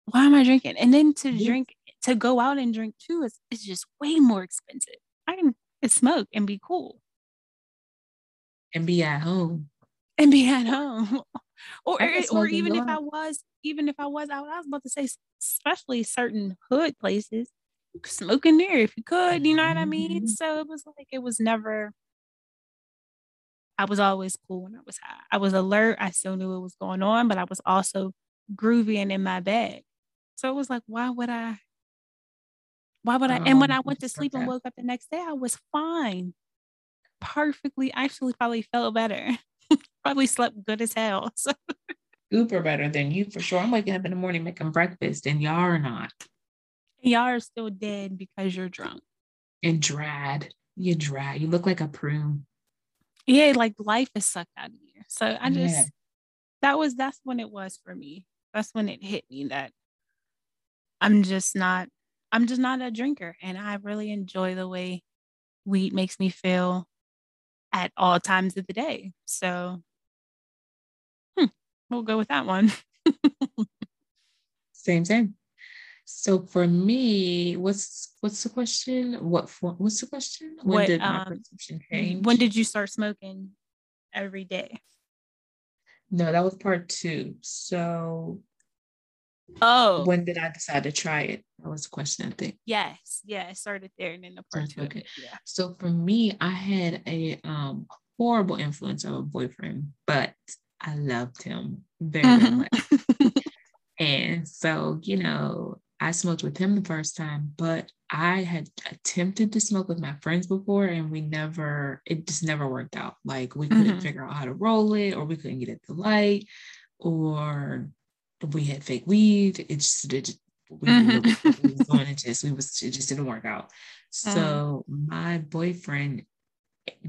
Why am I drinking? And then to Yeah. drink, to go out and drink too, is it's just way more expensive. I can smoke and be cool. And be at home. And be at home. or I or even if I was, even if I was out, I was about to say, especially certain hood places, you could smoke in there if you could, you know what I mean? Mhm. So it was like it was never. I was always cool when I was high. I was alert. I still knew what was going on, but I was also groovy and in my bag. So it was like, why would I? Why would I? and when Um, I went to sleep and woke up the next day, I was fine. Perfectly, actually, probably felt better. probably slept good as hell. So Super better than you for sure. I'm waking up in the morning making breakfast, and y'all are not. y'all are still dead because you're drunk. And dried. You're dry. You look like a prune. Yeah, like life is sucked out of you. So I just Yeah. that was that's when it was for me. That's when it hit me that I'm just not I'm just not a drinker and I really enjoy the way weed makes me feel at all times of the day. So hmm, we'll go with that one. Same, same. So for me, what's what's the question? What for, what's the question? When What, did my um, perception change? when did you start smoking every day? no, that was part two. So Oh, when did I decide to try it? That was the question, I think. yes, yeah, it started there and then the part two. it, Yeah. So for me, I had a um horrible influence of a boyfriend, but I loved him very, very Mhm. much. And so, you know, I smoked with him the first time, but I had attempted to smoke with my friends before and we never, it just never worked out. Like we couldn't Mhm. figure out how to roll it or we couldn't get it to light or we had fake weed. It just, it just we didn't know mm-hmm. we was doing. It just, we was, it just didn't work out. So mm. my boyfriend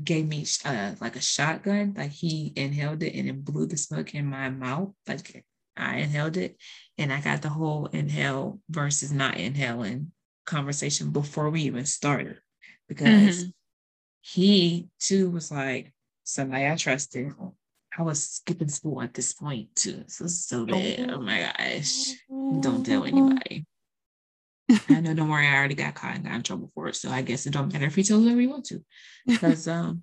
gave me uh, like a shotgun, like he inhaled it and it blew the smoke in my mouth. Like I inhaled it and I got the whole inhale versus not inhaling conversation before we even started because mm-hmm. he too was like somebody I trusted. I was skipping school at this point too. So so bad. Oh my gosh. Don't tell anybody. I know, don't worry, I already got caught and got in trouble for it. So I guess it don't matter if you tell whoever you want to. Because um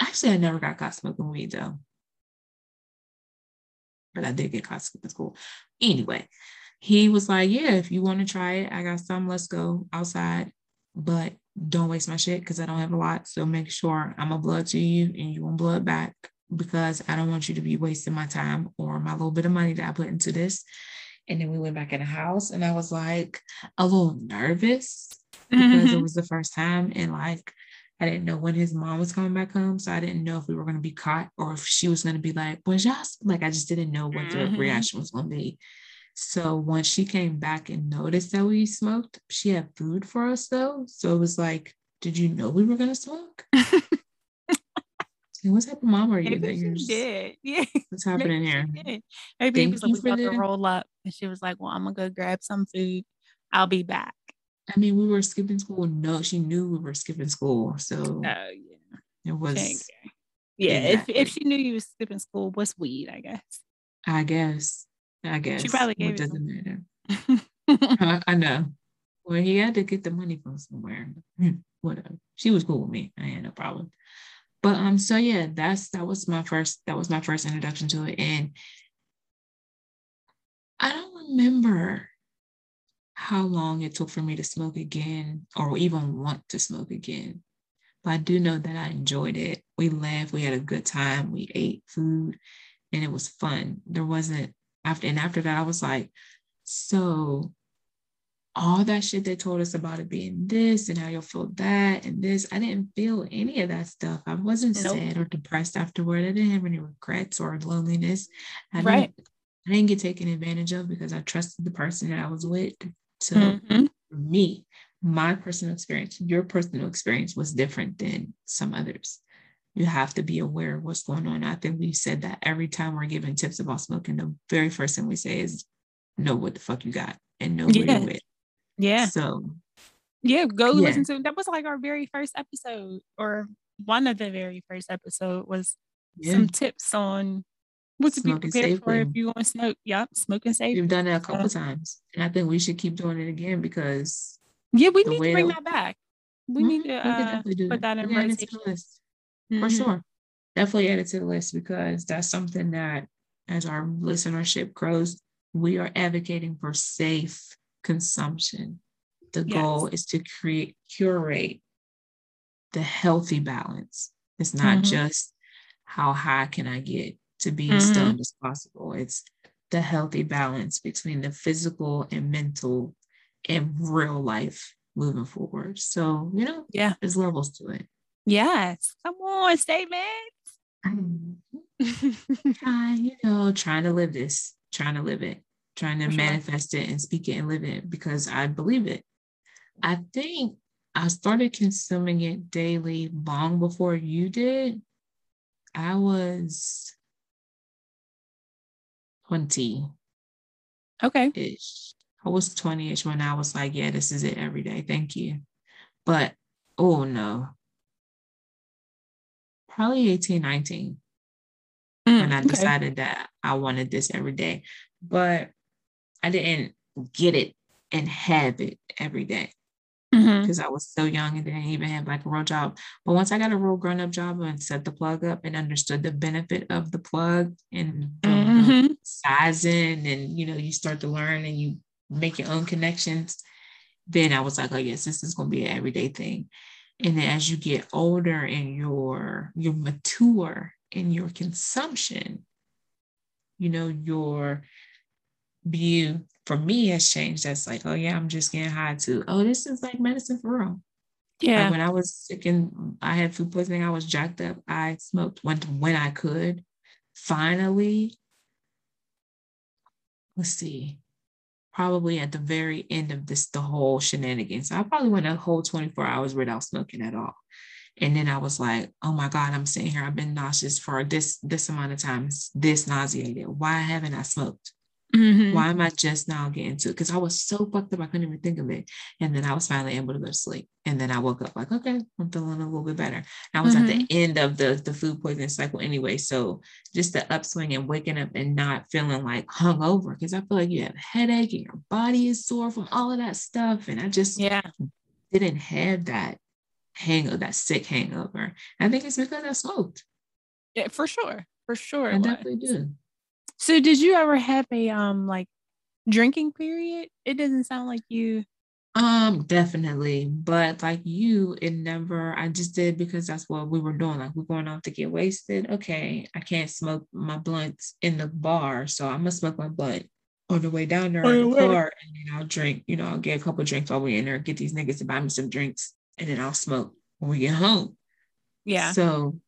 actually I never got caught smoking weed though. But I did get caught skipping school. Anyway, he was like, Yeah, if you want to try it, I got some, let's go outside. But don't waste my shit because I don't have a lot. So make sure I'm a blood to you and you want blood back because I don't want you to be wasting my time or my little bit of money that I put into this. And then we went back in the house and I was like a little nervous because it was the first time and like I didn't know when his mom was coming back home. So I didn't know if we were going to be caught or if she was going to be like, was y'all like I just didn't know what the Mhm. reaction was going to be. So once she came back and noticed that we smoked, she had food for us though. So it was like, did you know we were going to smoke? What type of mom are you that Maybe you're she just, did. Yeah. what's happening here? Maybe he Thank was like, we about to roll up. And she was like, Well, I'm gonna go grab some food. I'll be back. I mean, we were skipping school. No, she knew we were skipping school. So Oh yeah. it was. Yeah. If Exactly. if she knew you was skipping school, what's weed, I guess. I guess, I guess. She probably gave it doesn't matter. I, I know. Well, he had to get the money from somewhere. Hmm, Whatever. She was cool with me. I had no problem. But um, so yeah, that's that was my first that was my first introduction to it. And I don't remember how long it took for me to smoke again or even want to smoke again. But I do know that I enjoyed it. We laughed, we had a good time, we ate food, and it was fun. There wasn't after and after that, I was like, so all that shit they told us about it being this and how you'll feel that and this, I didn't feel any of that stuff. I wasn't Nope. sad or depressed afterward. I didn't have any regrets or loneliness. I Right. didn't, I didn't get taken advantage of because I trusted the person that I was with. So Mhm. for me, my personal experience, your personal experience was different than some others. You have to be aware of what's going on. I think we've said that every time we're giving tips about smoking, the very first thing we say is know what the fuck you got and know where you're with. Yeah. So Yeah. Go Yeah. listen to that was like our very first episode, or one of the very first episode was yeah, some tips on what to be prepared for if you want to smoke. Yep, smoking safe. we've done it a couple times. And I think we should keep doing it again because Yeah, we need to bring that- that back. We Mhm, need to uh, definitely do put that in We it to the rotation. list. for Mhm. sure. Definitely add it to the list because that's something that as our listenership grows, we are advocating for safe consumption. The Yes. goal is to create, curate the healthy balance. It's not Mhm. just how high can I get to be Mhm. as stoned as possible. It's the healthy balance between the physical and mental and real life moving forward. So, you know, Yeah. there's levels to it. Yes. Come on, statement. Trying, you know, trying to live this, trying to live it, trying to sure. manifest it and speak it and live it because I believe it. I think I started consuming it daily long before you did. I was 20 okay. ish. I was 20 ish when I was like, yeah, this is it every day. Thank you. But oh no. Probably 18, 19 when I Mm, okay. decided that I wanted this every day. But I didn't get it and have it every day Mhm. because I was so young and didn't even have like a real job. But once I got a real grown up job and set the plug up and understood the benefit of the plug and the Mhm. sizing, and you know, you start to learn and you make your own connections, then I was like, oh yes, this is gonna be an everyday thing. And then as you get older and you're you're mature in your consumption, you know, your view for me has changed. That's like, oh yeah, I'm just getting high too. Oh, this is like medicine for real. Like Yeah. when I was sick and I had food poisoning, I was jacked up. I smoked when when I could. Finally, let's see, probably at the very end of this, the whole shenanigans. I probably went a whole 24 hours without smoking at all. And then I was like, oh my God, I'm sitting here. I've been nauseous for this this amount of time, this nauseated. Why haven't I smoked? Mhm. Why am I just now getting to it? Because I was so fucked up, I couldn't even think of it. And then I was finally able to go to sleep. And then I woke up like, okay, I'm feeling a little bit better. And I was at the end of the, the food poisoning cycle anyway. So just the upswing and waking up and not feeling like hungover, because I feel like you have a headache and your body is sore from all of that stuff. And I just Yeah. didn't have that hangover, that sick hangover. I think it's because I smoked. Yeah, for sure. For sure. I definitely do. So did you ever have a um like drinking period? It doesn't sound like you Um, definitely. But like you, it never, I just did because that's what we were doing. Like we're going out to get wasted. Okay, I can't smoke my blunts in the bar. So I'm gonna smoke my blunt on the way down there On in the car. And then I'll drink, you know, I'll get a couple of drinks while we're in there, get these niggas to buy me some drinks, and then I'll smoke when we get home. yeah. So,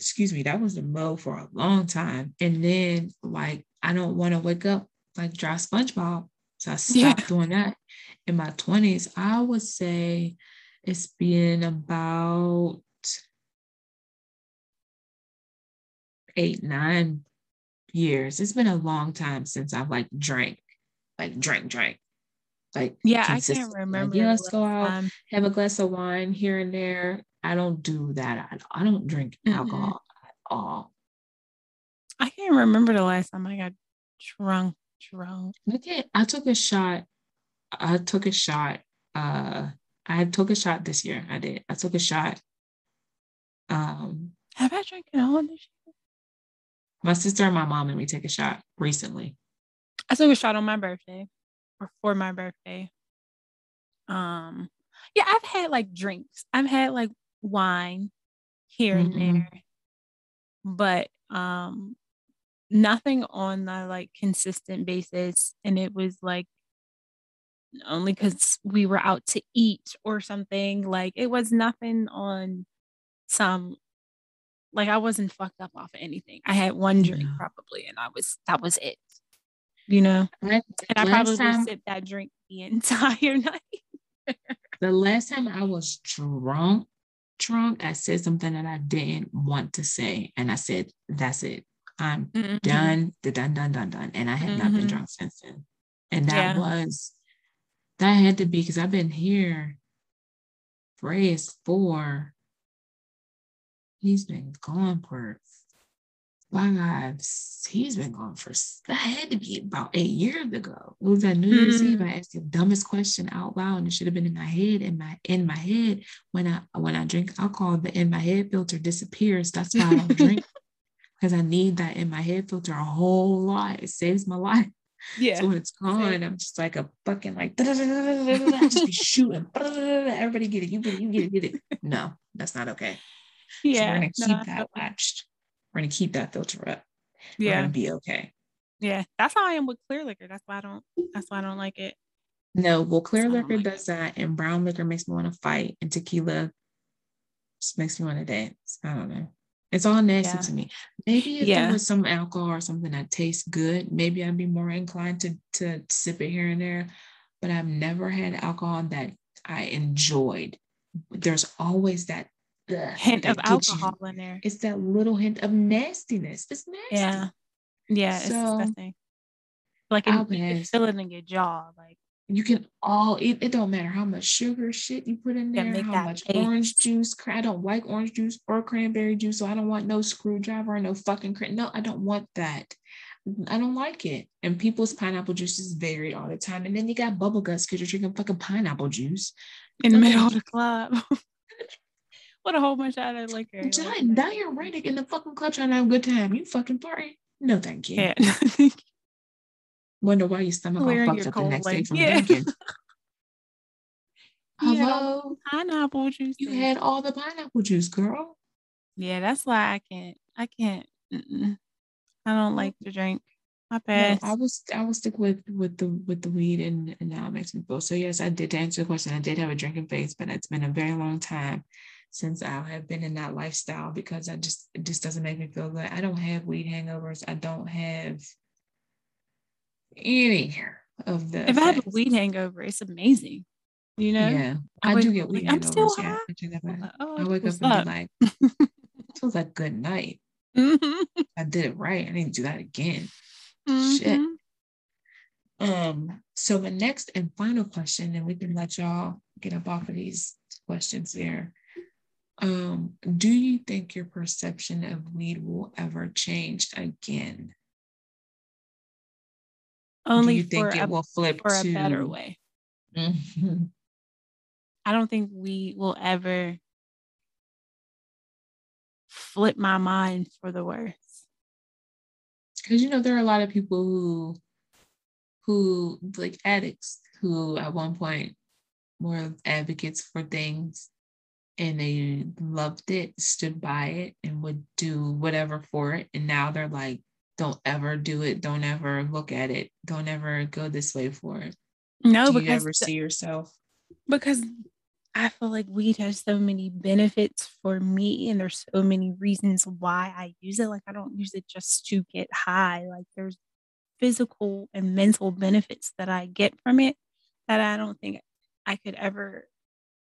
excuse me, that was the mode for a long time. And then, like, I don't want to wake up like dry SpongeBob. So I stopped Yeah. doing that. In my 20s, I would say it's been about eight, nine years. It's been a long time since I've like drank, like drank, drank. Like Yeah, I can't. Like, remember. yeah, let's go out time. have a glass of wine here and there. I don't do that. I, I don't drink Mm-mm. alcohol at all. I can't remember the last time I got drunk. Drunk. Look at I took a shot. I took a shot. Uh I took a shot this year. I did. I took a shot. Um Have I drank it all this year? my sister and my mom made me take a shot recently. I took a shot on my birthday for my birthday. Um, yeah, I've had like drinks. I've had like wine here and Mhm. there, but um, nothing on a like consistent basis. And it was like only because we were out to eat or something. Like it was nothing on some. Like I wasn't fucked up off of anything. I had one drink Yeah. probably, and I was that was it. You know. And I probably time- sipped that drink the entire night. the last time I was drunk, drunk, I said something that I didn't want to say. And I said, that's it. I'm Mhm. done, the done, done, done, done. And I have not been Mhm. drunk since then. And that Yeah. was that had to be because I've been here. Ray is four. He's been gone for five. He's been gone for that had to be about eight years ago. It was at New Year's Eve. Mm-hmm. I asked the dumbest question out loud, and it should have been in my head. In my in my head, when I when I drink alcohol, the in my head filter disappears. That's why I don't drink because I need that in my head filter a whole lot. It saves my life. Yeah. So when it's gone, I'm just like a fucking like I just be shooting. Everybody get it. You get it. You get it. Get it. No, that's not okay. So we're yeah. gonna no, keep I that feel- We're gonna keep that filter up. We're Yeah. gonna be okay. Yeah. That's how I am with clear liquor. That's why I don't that's why I don't like it. No, well, clear liquor like- does that, and brown liquor makes me want to fight, and tequila just makes me want to dance. I don't know. It's all nasty Yeah. to me. Maybe if Yeah. there was some alcohol or something that tastes good, maybe I'd be more inclined to to sip it here and there. But I've never had alcohol that I enjoyed. There's always that Hint of gets you. alcohol in there. It's that little hint of nastiness. It's nasty. Yeah. Yeah, it's So, disgusting. Like in, you can feel it in your jaw. Like you can all it, it don't matter how much sugar shit you put in there, how much paste. orange juice. I don't like orange juice or cranberry juice, so I don't want no screwdriver or no fucking cran. No, I don't want that. I don't like it. And people's pineapple juice is varied all the time. And then you got bubble guts because you're drinking fucking pineapple juice. in the middle of the club. what a whole bunch of other liquor. Di- like, diuretic in the fucking club trying to have a good time. You fucking party. No, thank you. Yeah. Wonder why your stomach all fucked up the next day from Yeah. drinking. You had all Hello. pineapple juice. You had all the pineapple juice, girl. Yeah, that's why I can't. I can't. mm-mm. I don't like to drink. My No. I was I will stick with with the with the weed and, and now it makes me feel so yes I did to answer the question I did have a drinking phase but it's been a very long time since I have been in that lifestyle because I just it just doesn't make me feel good I don't have weed hangovers I don't have any of the if I have a weed hangover, it's amazing. You know? yeah I I, wake do get weed like, I'm still hangovers yeah high. I that oh, I wake up and up? be like feels like good night Mhm, I did it right I need to do that again Shit. mhm. Um, so my next and final question, and we can let y'all get up off of these questions here. Um, do you think your perception of weed will ever change again? Only do you for think it a, will flip for a better way. Mhm. I don't think we will ever flip my mind for the worse. because you know there are a lot of people who who like addicts who at one point were advocates for things and they loved it stood by it and would do whatever for it. And now they're like don't ever do it. Don't ever look at it. Don't ever go this way for it. No, do you because ever see yourself? Because I feel like weed has so many benefits for me, and there's so many reasons why I use it. Like I don't use it just to get high. Like there's physical and mental benefits that I get from it that I don't think I could ever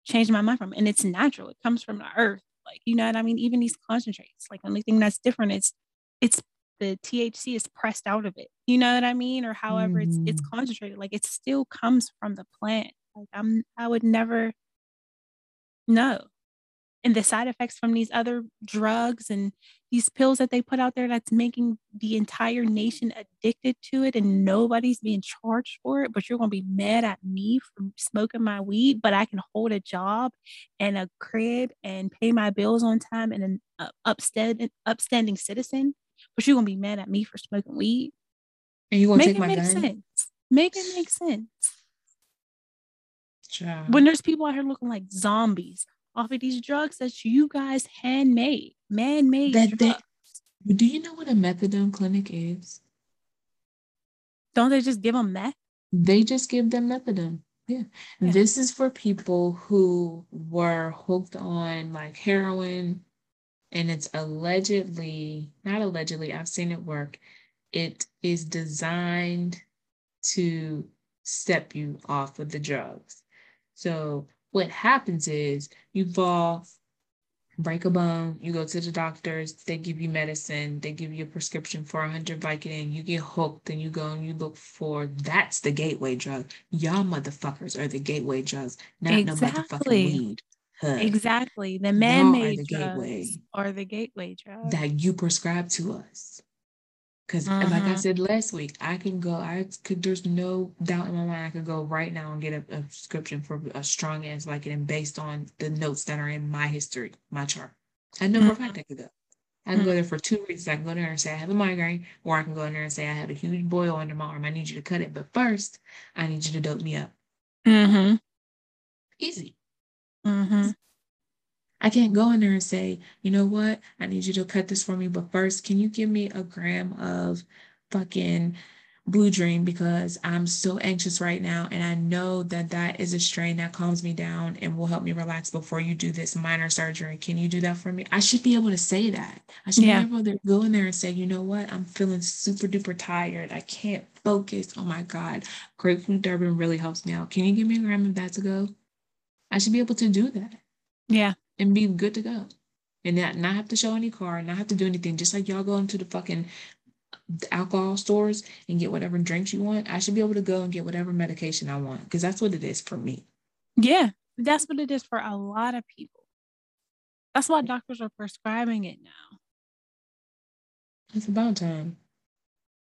change my mind from. And it's natural. It comes from the earth. Like you know what I mean. Even these concentrates. Like the only thing that's different is it's the THC is pressed out of it. You know what I mean? Or however it's it's Mhm. concentrated. Like it still comes from the plant. Like I'm I would never know. And the side effects from these other drugs and these pills that they put out there that's making the entire nation addicted to it and nobody's being charged for it, but you're gonna be mad at me for smoking my weed, but I can hold a job and a crib and pay my bills on time and an uh, upstanding upstanding citizen, but you're gonna be mad at me for smoking weed. and you gonna Make take it my make gun sense. Make it make sense Child. when there's people out here looking like zombies off of these drugs that you guys handmade, man-made That they- do you know what a methadone clinic is Don't they just give them meth? they just give them methadone. Yeah. Yeah. This is for people who were hooked on like heroin and it's allegedly, not allegedly, I've seen it work. It is designed to step you off of the drugs. So what happens is you fall, break a bone, you go to the doctors, they give you medicine, they give you a prescription for 100 Vicodin, you get hooked, and you go and you look for that's the gateway drug. Y'all motherfuckers are the gateway drugs, not no motherfucking weed. Huh, Exactly. The man-made the drugs gateway. are the gateway drugs. That you prescribe to us. Because like I Mhm. said last week, I can go, I could, there's no doubt in my mind, I could go right now and get a, a prescription for a strong ass and based on the notes that are in my history, my chart. I know for a fact I could go. I can go there for two reasons. I can go there and say I have a migraine, or I can go in there and say I have a huge boil under my arm. I need you to cut it. But first, I need you to dope me up. mm-hmm. Easy. Mm-hmm. I can't go in there and say, you know what? I need you to cut this for me. But first, can you give me a gram of fucking Blue Dream because I'm so anxious right now. And I know that that is a strain that calms me down and will help me relax before you do this minor surgery. Can you do that for me? I should be able to say that. I should Yeah. be able to go in there and say, you know what? I'm feeling super duper tired. I can't focus. Oh my God. Grapefruit Durban really helps me out. Can you give me a gram of that to go? I should be able to do that Yeah. And be good to go. And not, not have to show any card, not have to do anything. Just like y'all go into the fucking alcohol stores and get whatever drinks you want. I should be able to go and get whatever medication I want because that's what it is for me. Yeah. That's what it is for a lot of people. That's why doctors are prescribing it now. It's about time.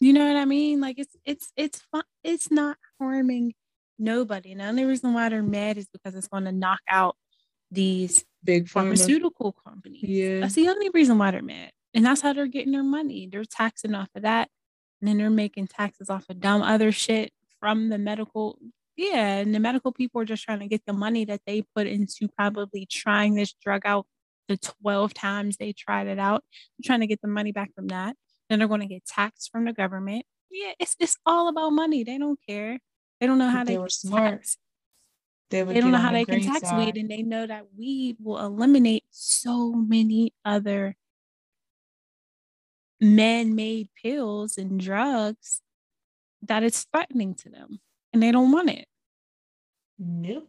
You know what I mean? Like it's it's it's fun. It's not harming nobody. And the only reason why they're mad is because it's going to knock out these Big pharma. pharmaceutical companies. Yeah. That's the only reason why they're mad. And that's how they're getting their money. They're taxing off of that. And then they're making taxes off of dumb other shit from the medical. Yeah. And the medical people are just trying to get the money that they put into probably trying this drug out the 12 times they tried it out. They're trying to get the money back from that. Then they're going to get taxed from the government. Yeah, it's it's all about money. They don't care. They don't know how they, they were smart, tax. They, They don't know how the they can tax side. weed, and they know that weed will eliminate so many other man-made pills and drugs that it's threatening to them, and they don't want it. Nope.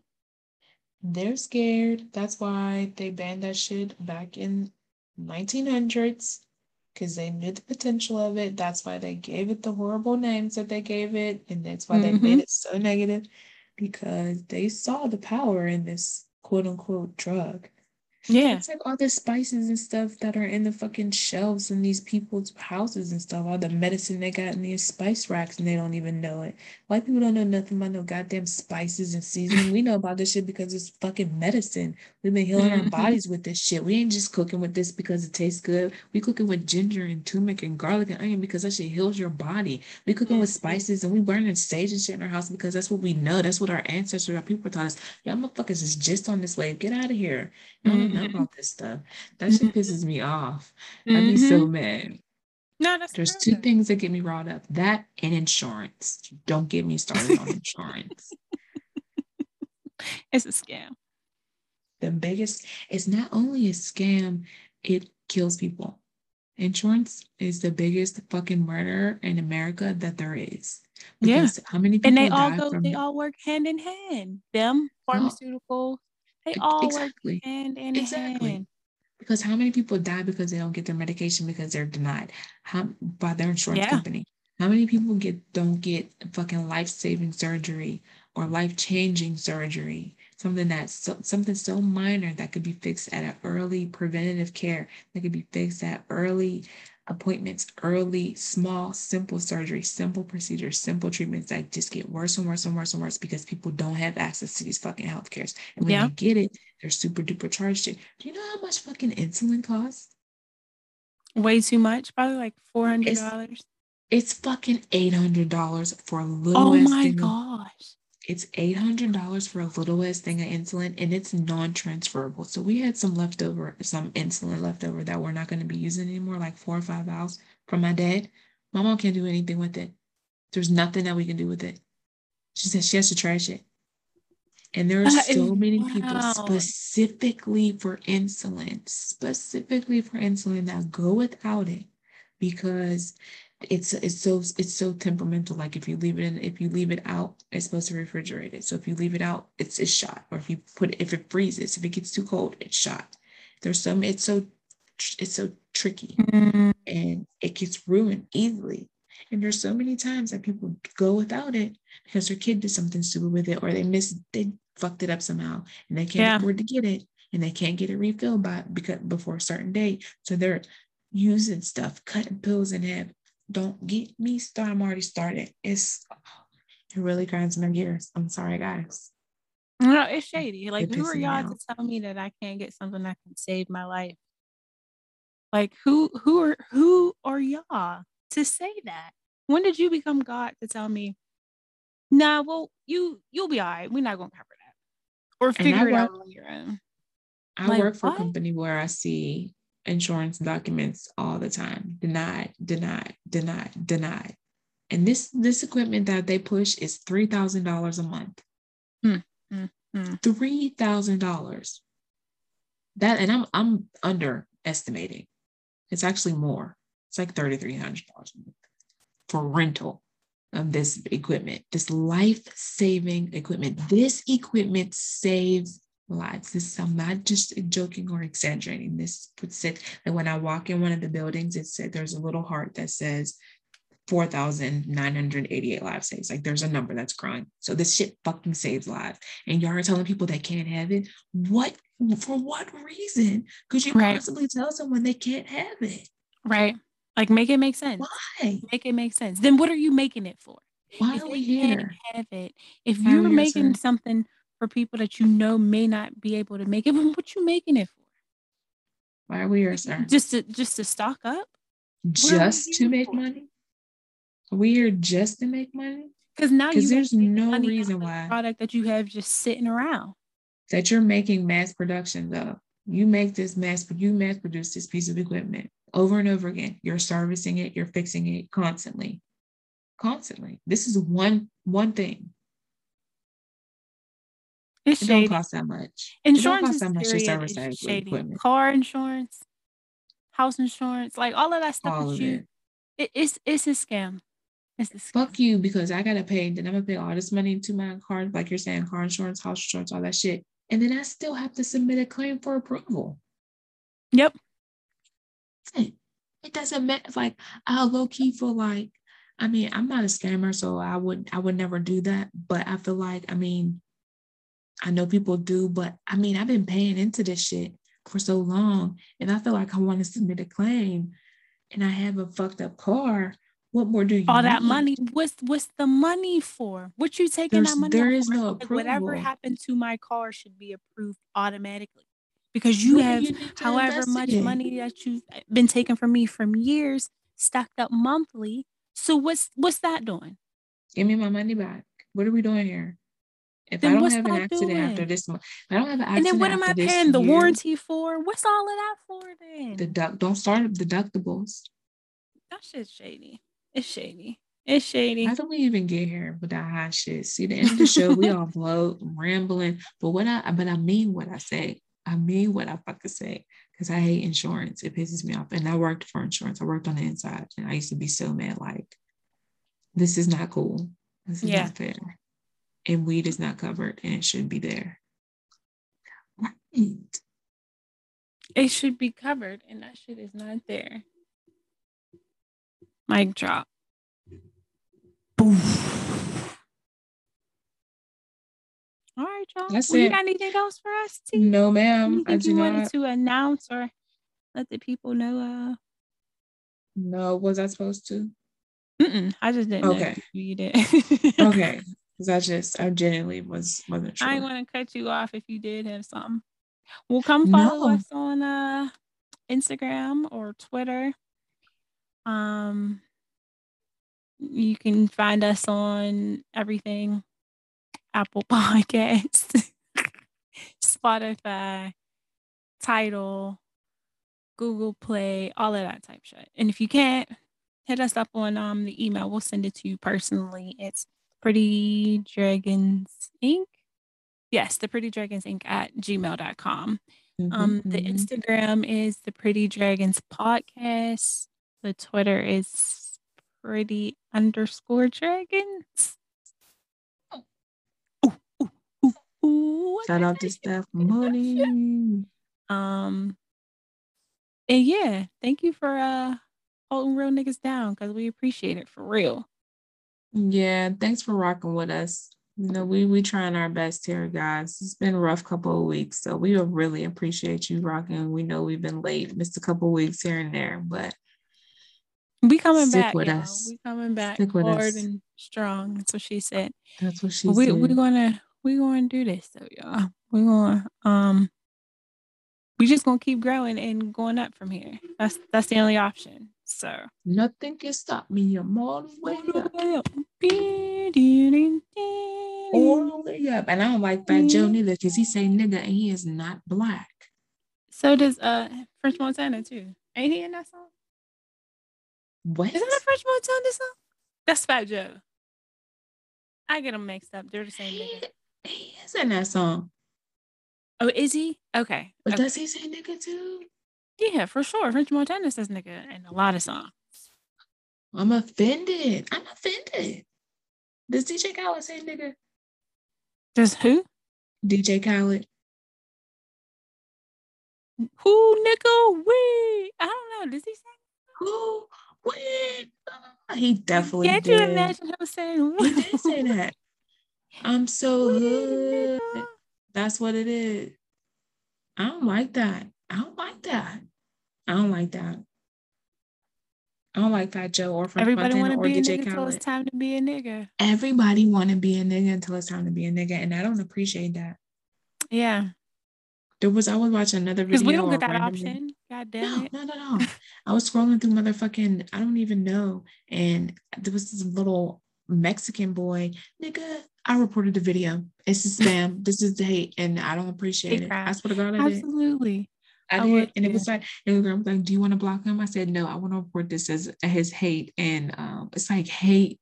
They're scared. That's why they banned that shit back in 1900s because they knew the potential of it. That's why they gave it the horrible names that they gave it, and that's why they made mm-hmm. it so negative because they saw the power in this quote unquote drug. Yeah, It's like all the spices and stuff that are in the fucking shelves in these people's houses and stuff. All the medicine they got in these spice racks and they don't even know it. White people don't know nothing about no goddamn spices and seasoning. We know about this shit because it's fucking medicine. We've been healing our Mhm. bodies with this shit. We ain't just cooking with this because it tastes good. We cooking with ginger and turmeric and garlic and onion because that shit heals your body. We cooking with Mhm. spices and we burning sage and shit in our house because that's what we know. That's what our ancestors, our people taught us. Y'all motherfuckers is just on this wave. Get out of here. Don't know Mhm. about this stuff. That shit Mhm. pisses me off. I'd be so mad. no, that's There's true. two things that get me riled up. That and insurance. Don't get me started on insurance. It's a scam. The biggest, it's not only a scam, it kills people. Insurance is the biggest fucking murder in America that there is. Yeah. How many people and they all go from they all work hand in hand them pharmaceuticals they all exactly. hand in Exactly. hand Because how many people die because they don't get their medication because they're denied how, by their insurance Yeah. company? How many people get don't get fucking life saving surgery or life changing surgery? Something that's so, something so minor that could be fixed at an early preventative care that could be fixed at early appointments, early, small, simple surgery, simple procedures, simple treatments that just get worse and worse and worse and worse because people don't have access to these fucking health cares. And when Yeah. they get it, they're super duper charged it. Do you know how much fucking insulin costs? way too much probably like $400 It's fucking eight hundred dollars for a oh little. oh my gosh It's eight hundred dollars for a little thing of insulin, and it's non-transferable. So we had some leftover, some insulin leftover that we're not going to be using anymore, like four or five vials from my dad. My mom can't do anything with it. There's nothing that we can do with it. She said she has to trash it. And there are That so many people specifically for insulin, specifically for insulin that go without it because it's it's so it's so temperamental. Like if you leave it in, if you leave it out, it's supposed to refrigerate it. So if you leave it out, it's it's shot. Or if you put if it freezes, if it gets too cold, it's shot. There's some it's so it's so tricky Mm, and it gets ruined easily. And there's so many times that people go without it because their kid did something stupid with it or they missed they fucked it up somehow and they can't Yeah. afford to get it and they can't get it refilled by because before a certain date. So they're using stuff, cutting pills in half. Don't get me started. I'm already started. It's it really grinds my gears. I'm sorry, guys. no it's shady like It who are y'all to tell me that i can't get something that can save my life like who who are who are y'all to say that when did you become god to tell me nah well you you'll be all right we're not gonna cover that or figure it out on your own I Like, work for what? a company where I see insurance documents all the time. Denied, denied, denied, denied. And this this equipment that they push is three thousand dollars a month. Hmm, hmm, hmm. Three thousand dollars. That and I'm I'm underestimating. It's actually more. It's like thirty three hundred dollars a month for rental of this equipment, this life saving equipment. This equipment saves lives. This is I'm not just joking or exaggerating. This puts it that when I walk in one of the buildings, it said there's a little heart that says 4,988 lives saved. Like there's a number that's crying. So this shit fucking saves lives. And y'all are telling people they can't have it. What for what reason could you Right. possibly tell someone they can't have it? Right. Like make it make sense. Why? Make it make sense. Then what are you making it for? Why if are we can't here? have it, if you're making sir? something for people that you know may not be able to make it, then what you making it for? Why are we here, sir? Just to just to stock up? are Just to make for? money? We here just to make money? Because now you Because there's no reason why product that you have just sitting around. that you're making mass production though. You make this mass, you mass produce this piece of equipment over and over again. You're servicing it, you're fixing it constantly. Constantly. This is one one thing. It's It don't cost that much. Insurance that much to is shady. Car insurance, house insurance, like all of that stuff All that of you it. it, it's it's a scam. It's a scam. Fuck you because I gotta pay. Then I'm gonna pay all this money to my car, like you're saying, car insurance, house insurance, all that shit. And then I still have to submit a claim for approval. Yep. it. It doesn't matter. Like I low key feel like, I mean, I'm not a scammer, so I would I would never do that. But I feel like, I mean, I know people do, but I mean, I've been paying into this shit for so long, and I feel like I want to submit a claim, and I have a fucked up car. What more do you All that need? money. What's what's the money for? What you taking There's- that money? There is for? no Like, Whatever happened to my car should be approved automatically because you have you however much money that you've eh, been taking from me from years stacked up monthly. So what's what's that doing? Give me my money back. What are we doing here? If Then I don't have an accident after this month, if I don't have an accident And then what am I paying the year, warranty for? What's all of that for then? the Deduct. Don't start up deductibles. that shit's shady. It's shady. It's shady. How do we even get here with that hot shit? See, the end of the show, we all blow, rambling. But what I but I mean what I say. I mean what I fucking say. Because I hate insurance. It pisses me off. And I worked for insurance. I worked on the inside. And I used to be so mad, like, this is not cool. This is Yeah. not fair. And weed is not covered and it should be there. Right. It should be covered, and that shit is not there. Mic drop. All right, y'all. That's well, you it. got anything else for us, T? No, ma'am. I Anything do you wanted not. to announce or let the people know? Uh, No, was I supposed to? mm-mm, I just didn't know Okay. if you did. Okay. Because I just, I genuinely was, wasn't sure. I ain't want to cut you off if you did have something. Well, come follow No. us on uh Instagram or Twitter. Um, you can find us on everything: Apple Podcasts, Spotify, Tidal, Google Play, all of that type shit. And if you can't, hit us up on um the email. We'll send it to you personally. It's Pretty Dragons Inc. Yes, the Pretty Dragons Inc. at gmail.com. Mhm, Um, the mhm. Instagram is the Pretty Dragons Podcast. The Twitter is pretty underscore dragons. Ooh, ooh, ooh, ooh, Shout out to? Steph Money. Um, and yeah, thank you for uh holding real niggas down because we appreciate it for real. Yeah, thanks for rocking with us. You know, we we trying our best here, guys. It's been a rough couple of weeks, so we really appreciate you rocking. We know we've been late, missed a couple of weeks here and there, but We coming back, with y'all. us. We coming back Stick with hard us. and strong. That's what she said. that's what she said. we said. we gonna we gonna do this though, y'all. We gonna um we just gonna keep growing and going up from here. That's that's the only option. So Nothing can stop me. I'm all the way up. All the way up. And I don't like Fat Joe neither because he say nigga and he is not black. So does uh French Montana too. Ain't he in that song? What? Isn't that French Montana song? That's Fat Joe. I get them mixed up. They're the same He, nigga. he is in that song. Oh, is he? Okay. But okay. does he say nigga too? Yeah, for sure. French Montana says nigga in a lot of songs. I'm offended. I'm offended. Does DJ Khaled say nigga? Does who? DJ Khaled. Who nigga? We? I don't know. Does he say? Who? When? Uh, he definitely Can't did. you imagine him saying? He did say that. I'm so We, hood. nigga. That's what it is. I don't like that. I don't like that. I don't like that. I don't like Fat Joe or French Everybody Montana want to or be a DJ till it's time to be a nigga. Everybody want to be a nigga until it's time to be a nigga, and I don't appreciate that. Yeah, There was I was watching another because video. we don't get that randomly- option. God No, damn it. no, no, no. I was scrolling through motherfucking, I don't even know. And there was this little Mexican boy, nigga. I reported the video. It's a spam. this is the hate, and I don't appreciate Hate it. crime. I swear to God, I did. I I did. would and it too. was like, girl was like, Do you want to block him? I said, No, I want to report this as his hate. And um, it's like hate,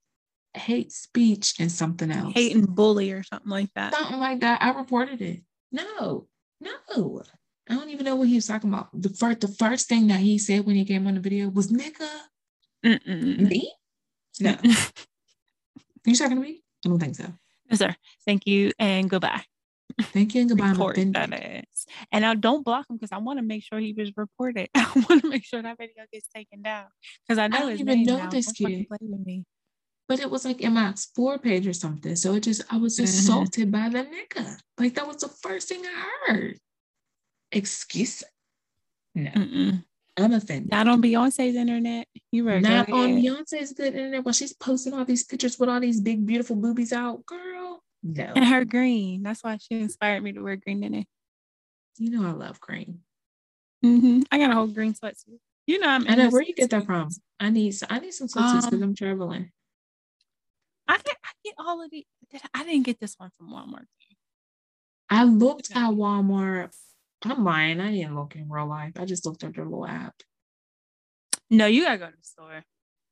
hate speech and something else. Hate and bully or something like that. something like that. I reported it. No, no. I don't even know what he was talking about. The first the first thing that he said when he came on the video was nigga. Mm-mm. Me? No. Are you talking to me? I don't think so. No, sir. Thank you and goodbye. Thank about and goodbye. I'm Report offended. that is. And I don't block him because I want to make sure he was reported. I want to make sure that video gets taken down because I know don't even know now. this don't kid. me. But it was like in my explore page or something. So it just I was assaulted by the nigga. Like that was the first thing I heard. Excuse. Me, no, Mm-mm. I'm offended. Not on Beyonce's internet. You were Not on Beyonce's good internet while she's posting all these pictures with all these big, beautiful boobies out. Girl, no. And her green. That's why she inspired me to wear green it. You know I love green. hmm I got a whole green sweatsuit. You know, I'm I know where you get that from. I need I need some sweatsuits because Um, I'm traveling. I get, I get all of the. did I- I didn't get this one from Walmart. I looked at Walmart. I'm lying. I didn't look in real life. I just looked at their little app. No, you gotta go to the store.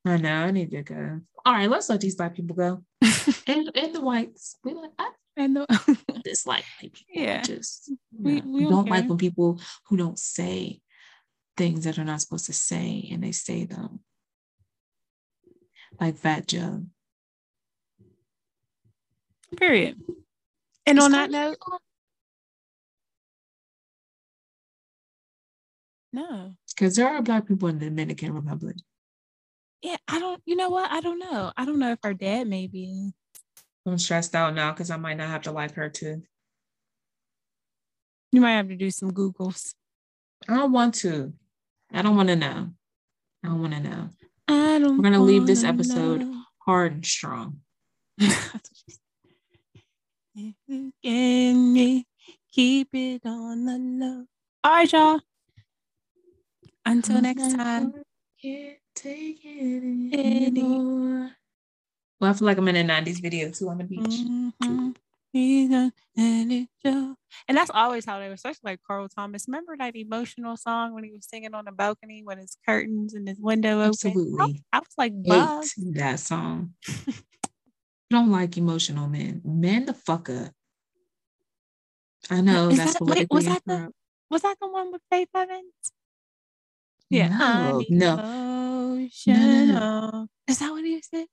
I know. I need to go. All right, let's let these black people go. And and the whites. We like I and the, dislike people. Yeah. Just We- we don't don't like when people who don't say things that are not supposed to say and they say them. Like Fat Joe. period. And Is on that note, no. Because there are black people in the Dominican Republic. Yeah, I don't. You know what? I don't know. I don't know if her dad maybe. I'm stressed out now because I might not have to like her too. You might have to do some googles. I don't want to. I don't want to know. I don't want to know. I don't. We're gonna leave this episode know. hard and strong. Can me keep it on the low. All right, y'all. Until next time. Take it Any- anymore. Well, I feel like I'm in a 90s video too on the beach. Mhm. A- and that's always how they were, especially like Carl Thomas. Remember that emotional song when he was singing on the balcony with his curtains and his window open? I, Absolutely. I was like, Hate that song. I don't like emotional men. Man the fuck up. I know Is that's that- wait, was that the- Was that the one with Faith Evans? Yeah. No, need no. emotional. Is that what he said?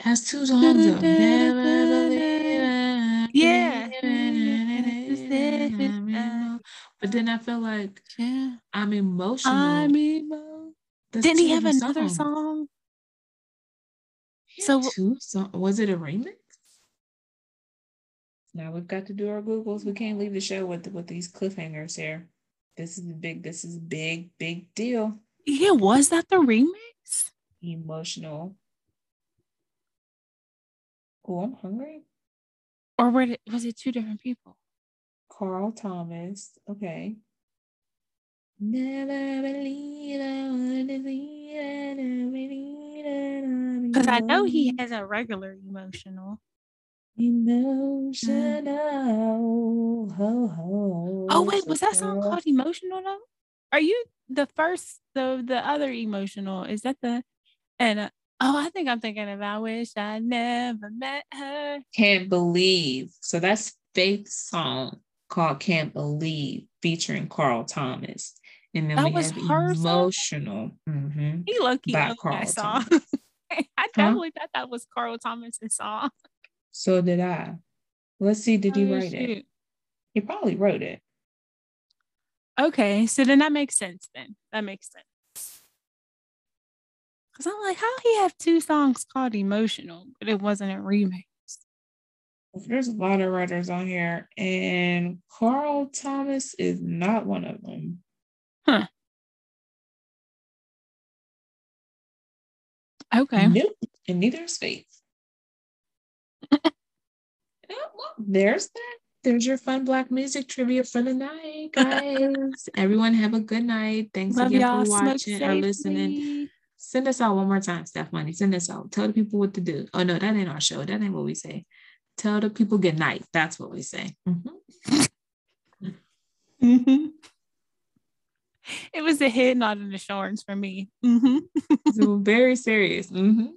Has two songs of never believe it, Yeah. believe it, I'm emo- But then I feel like Yeah. I'm emotional. I'm emo. Didn't he have another songs. song? So- two song- was it a remix? Now we've got to do our googles. We can't leave the show with with these cliffhangers here. This is big. This is big big deal. Yeah, was that the remix? Emotional. Oh, I'm hungry. Or were it, was it two different people? Carl Thomas. Okay. Never believe I would believe it, never believe it, I'm Because I know he has a regular emotional. Emotional. Ho, ho. Oh wait, was that song called Emotional though? Are you the first the the other emotional is that the and uh, oh I think I'm thinking of I wish I never met her. Can't believe. So that's Faith's song called Can't Believe featuring Carl Thomas. And then That we was have her song? emotional. Mhm. He lucky By owned Carl that song. I definitely thought that was Carl Thomas's song. So did I. Let's see, did he Oh, write it? He probably wrote it. Okay, so then that makes sense. Then that makes sense. Cause I'm like, how he have two songs called "Emotional," but it wasn't a remix. There's a lot of writers on here, and Carl Thomas is not one of them. Huh. Okay, Nope. And neither is Faith. Yeah, well, there's that. There's your fun black music trivia for the night, guys. Everyone have a good night. Thanks love again y'all. for Smoke watching or listening. safely. Send us out one more time, Steph Money. Send us out. Tell the people what to do. Oh no, that ain't our show. That ain't what we say. Tell the people good night. That's what we say. Mhm. Mhm. It was a hit, not an assurance for me. hmm So very serious. Mhm.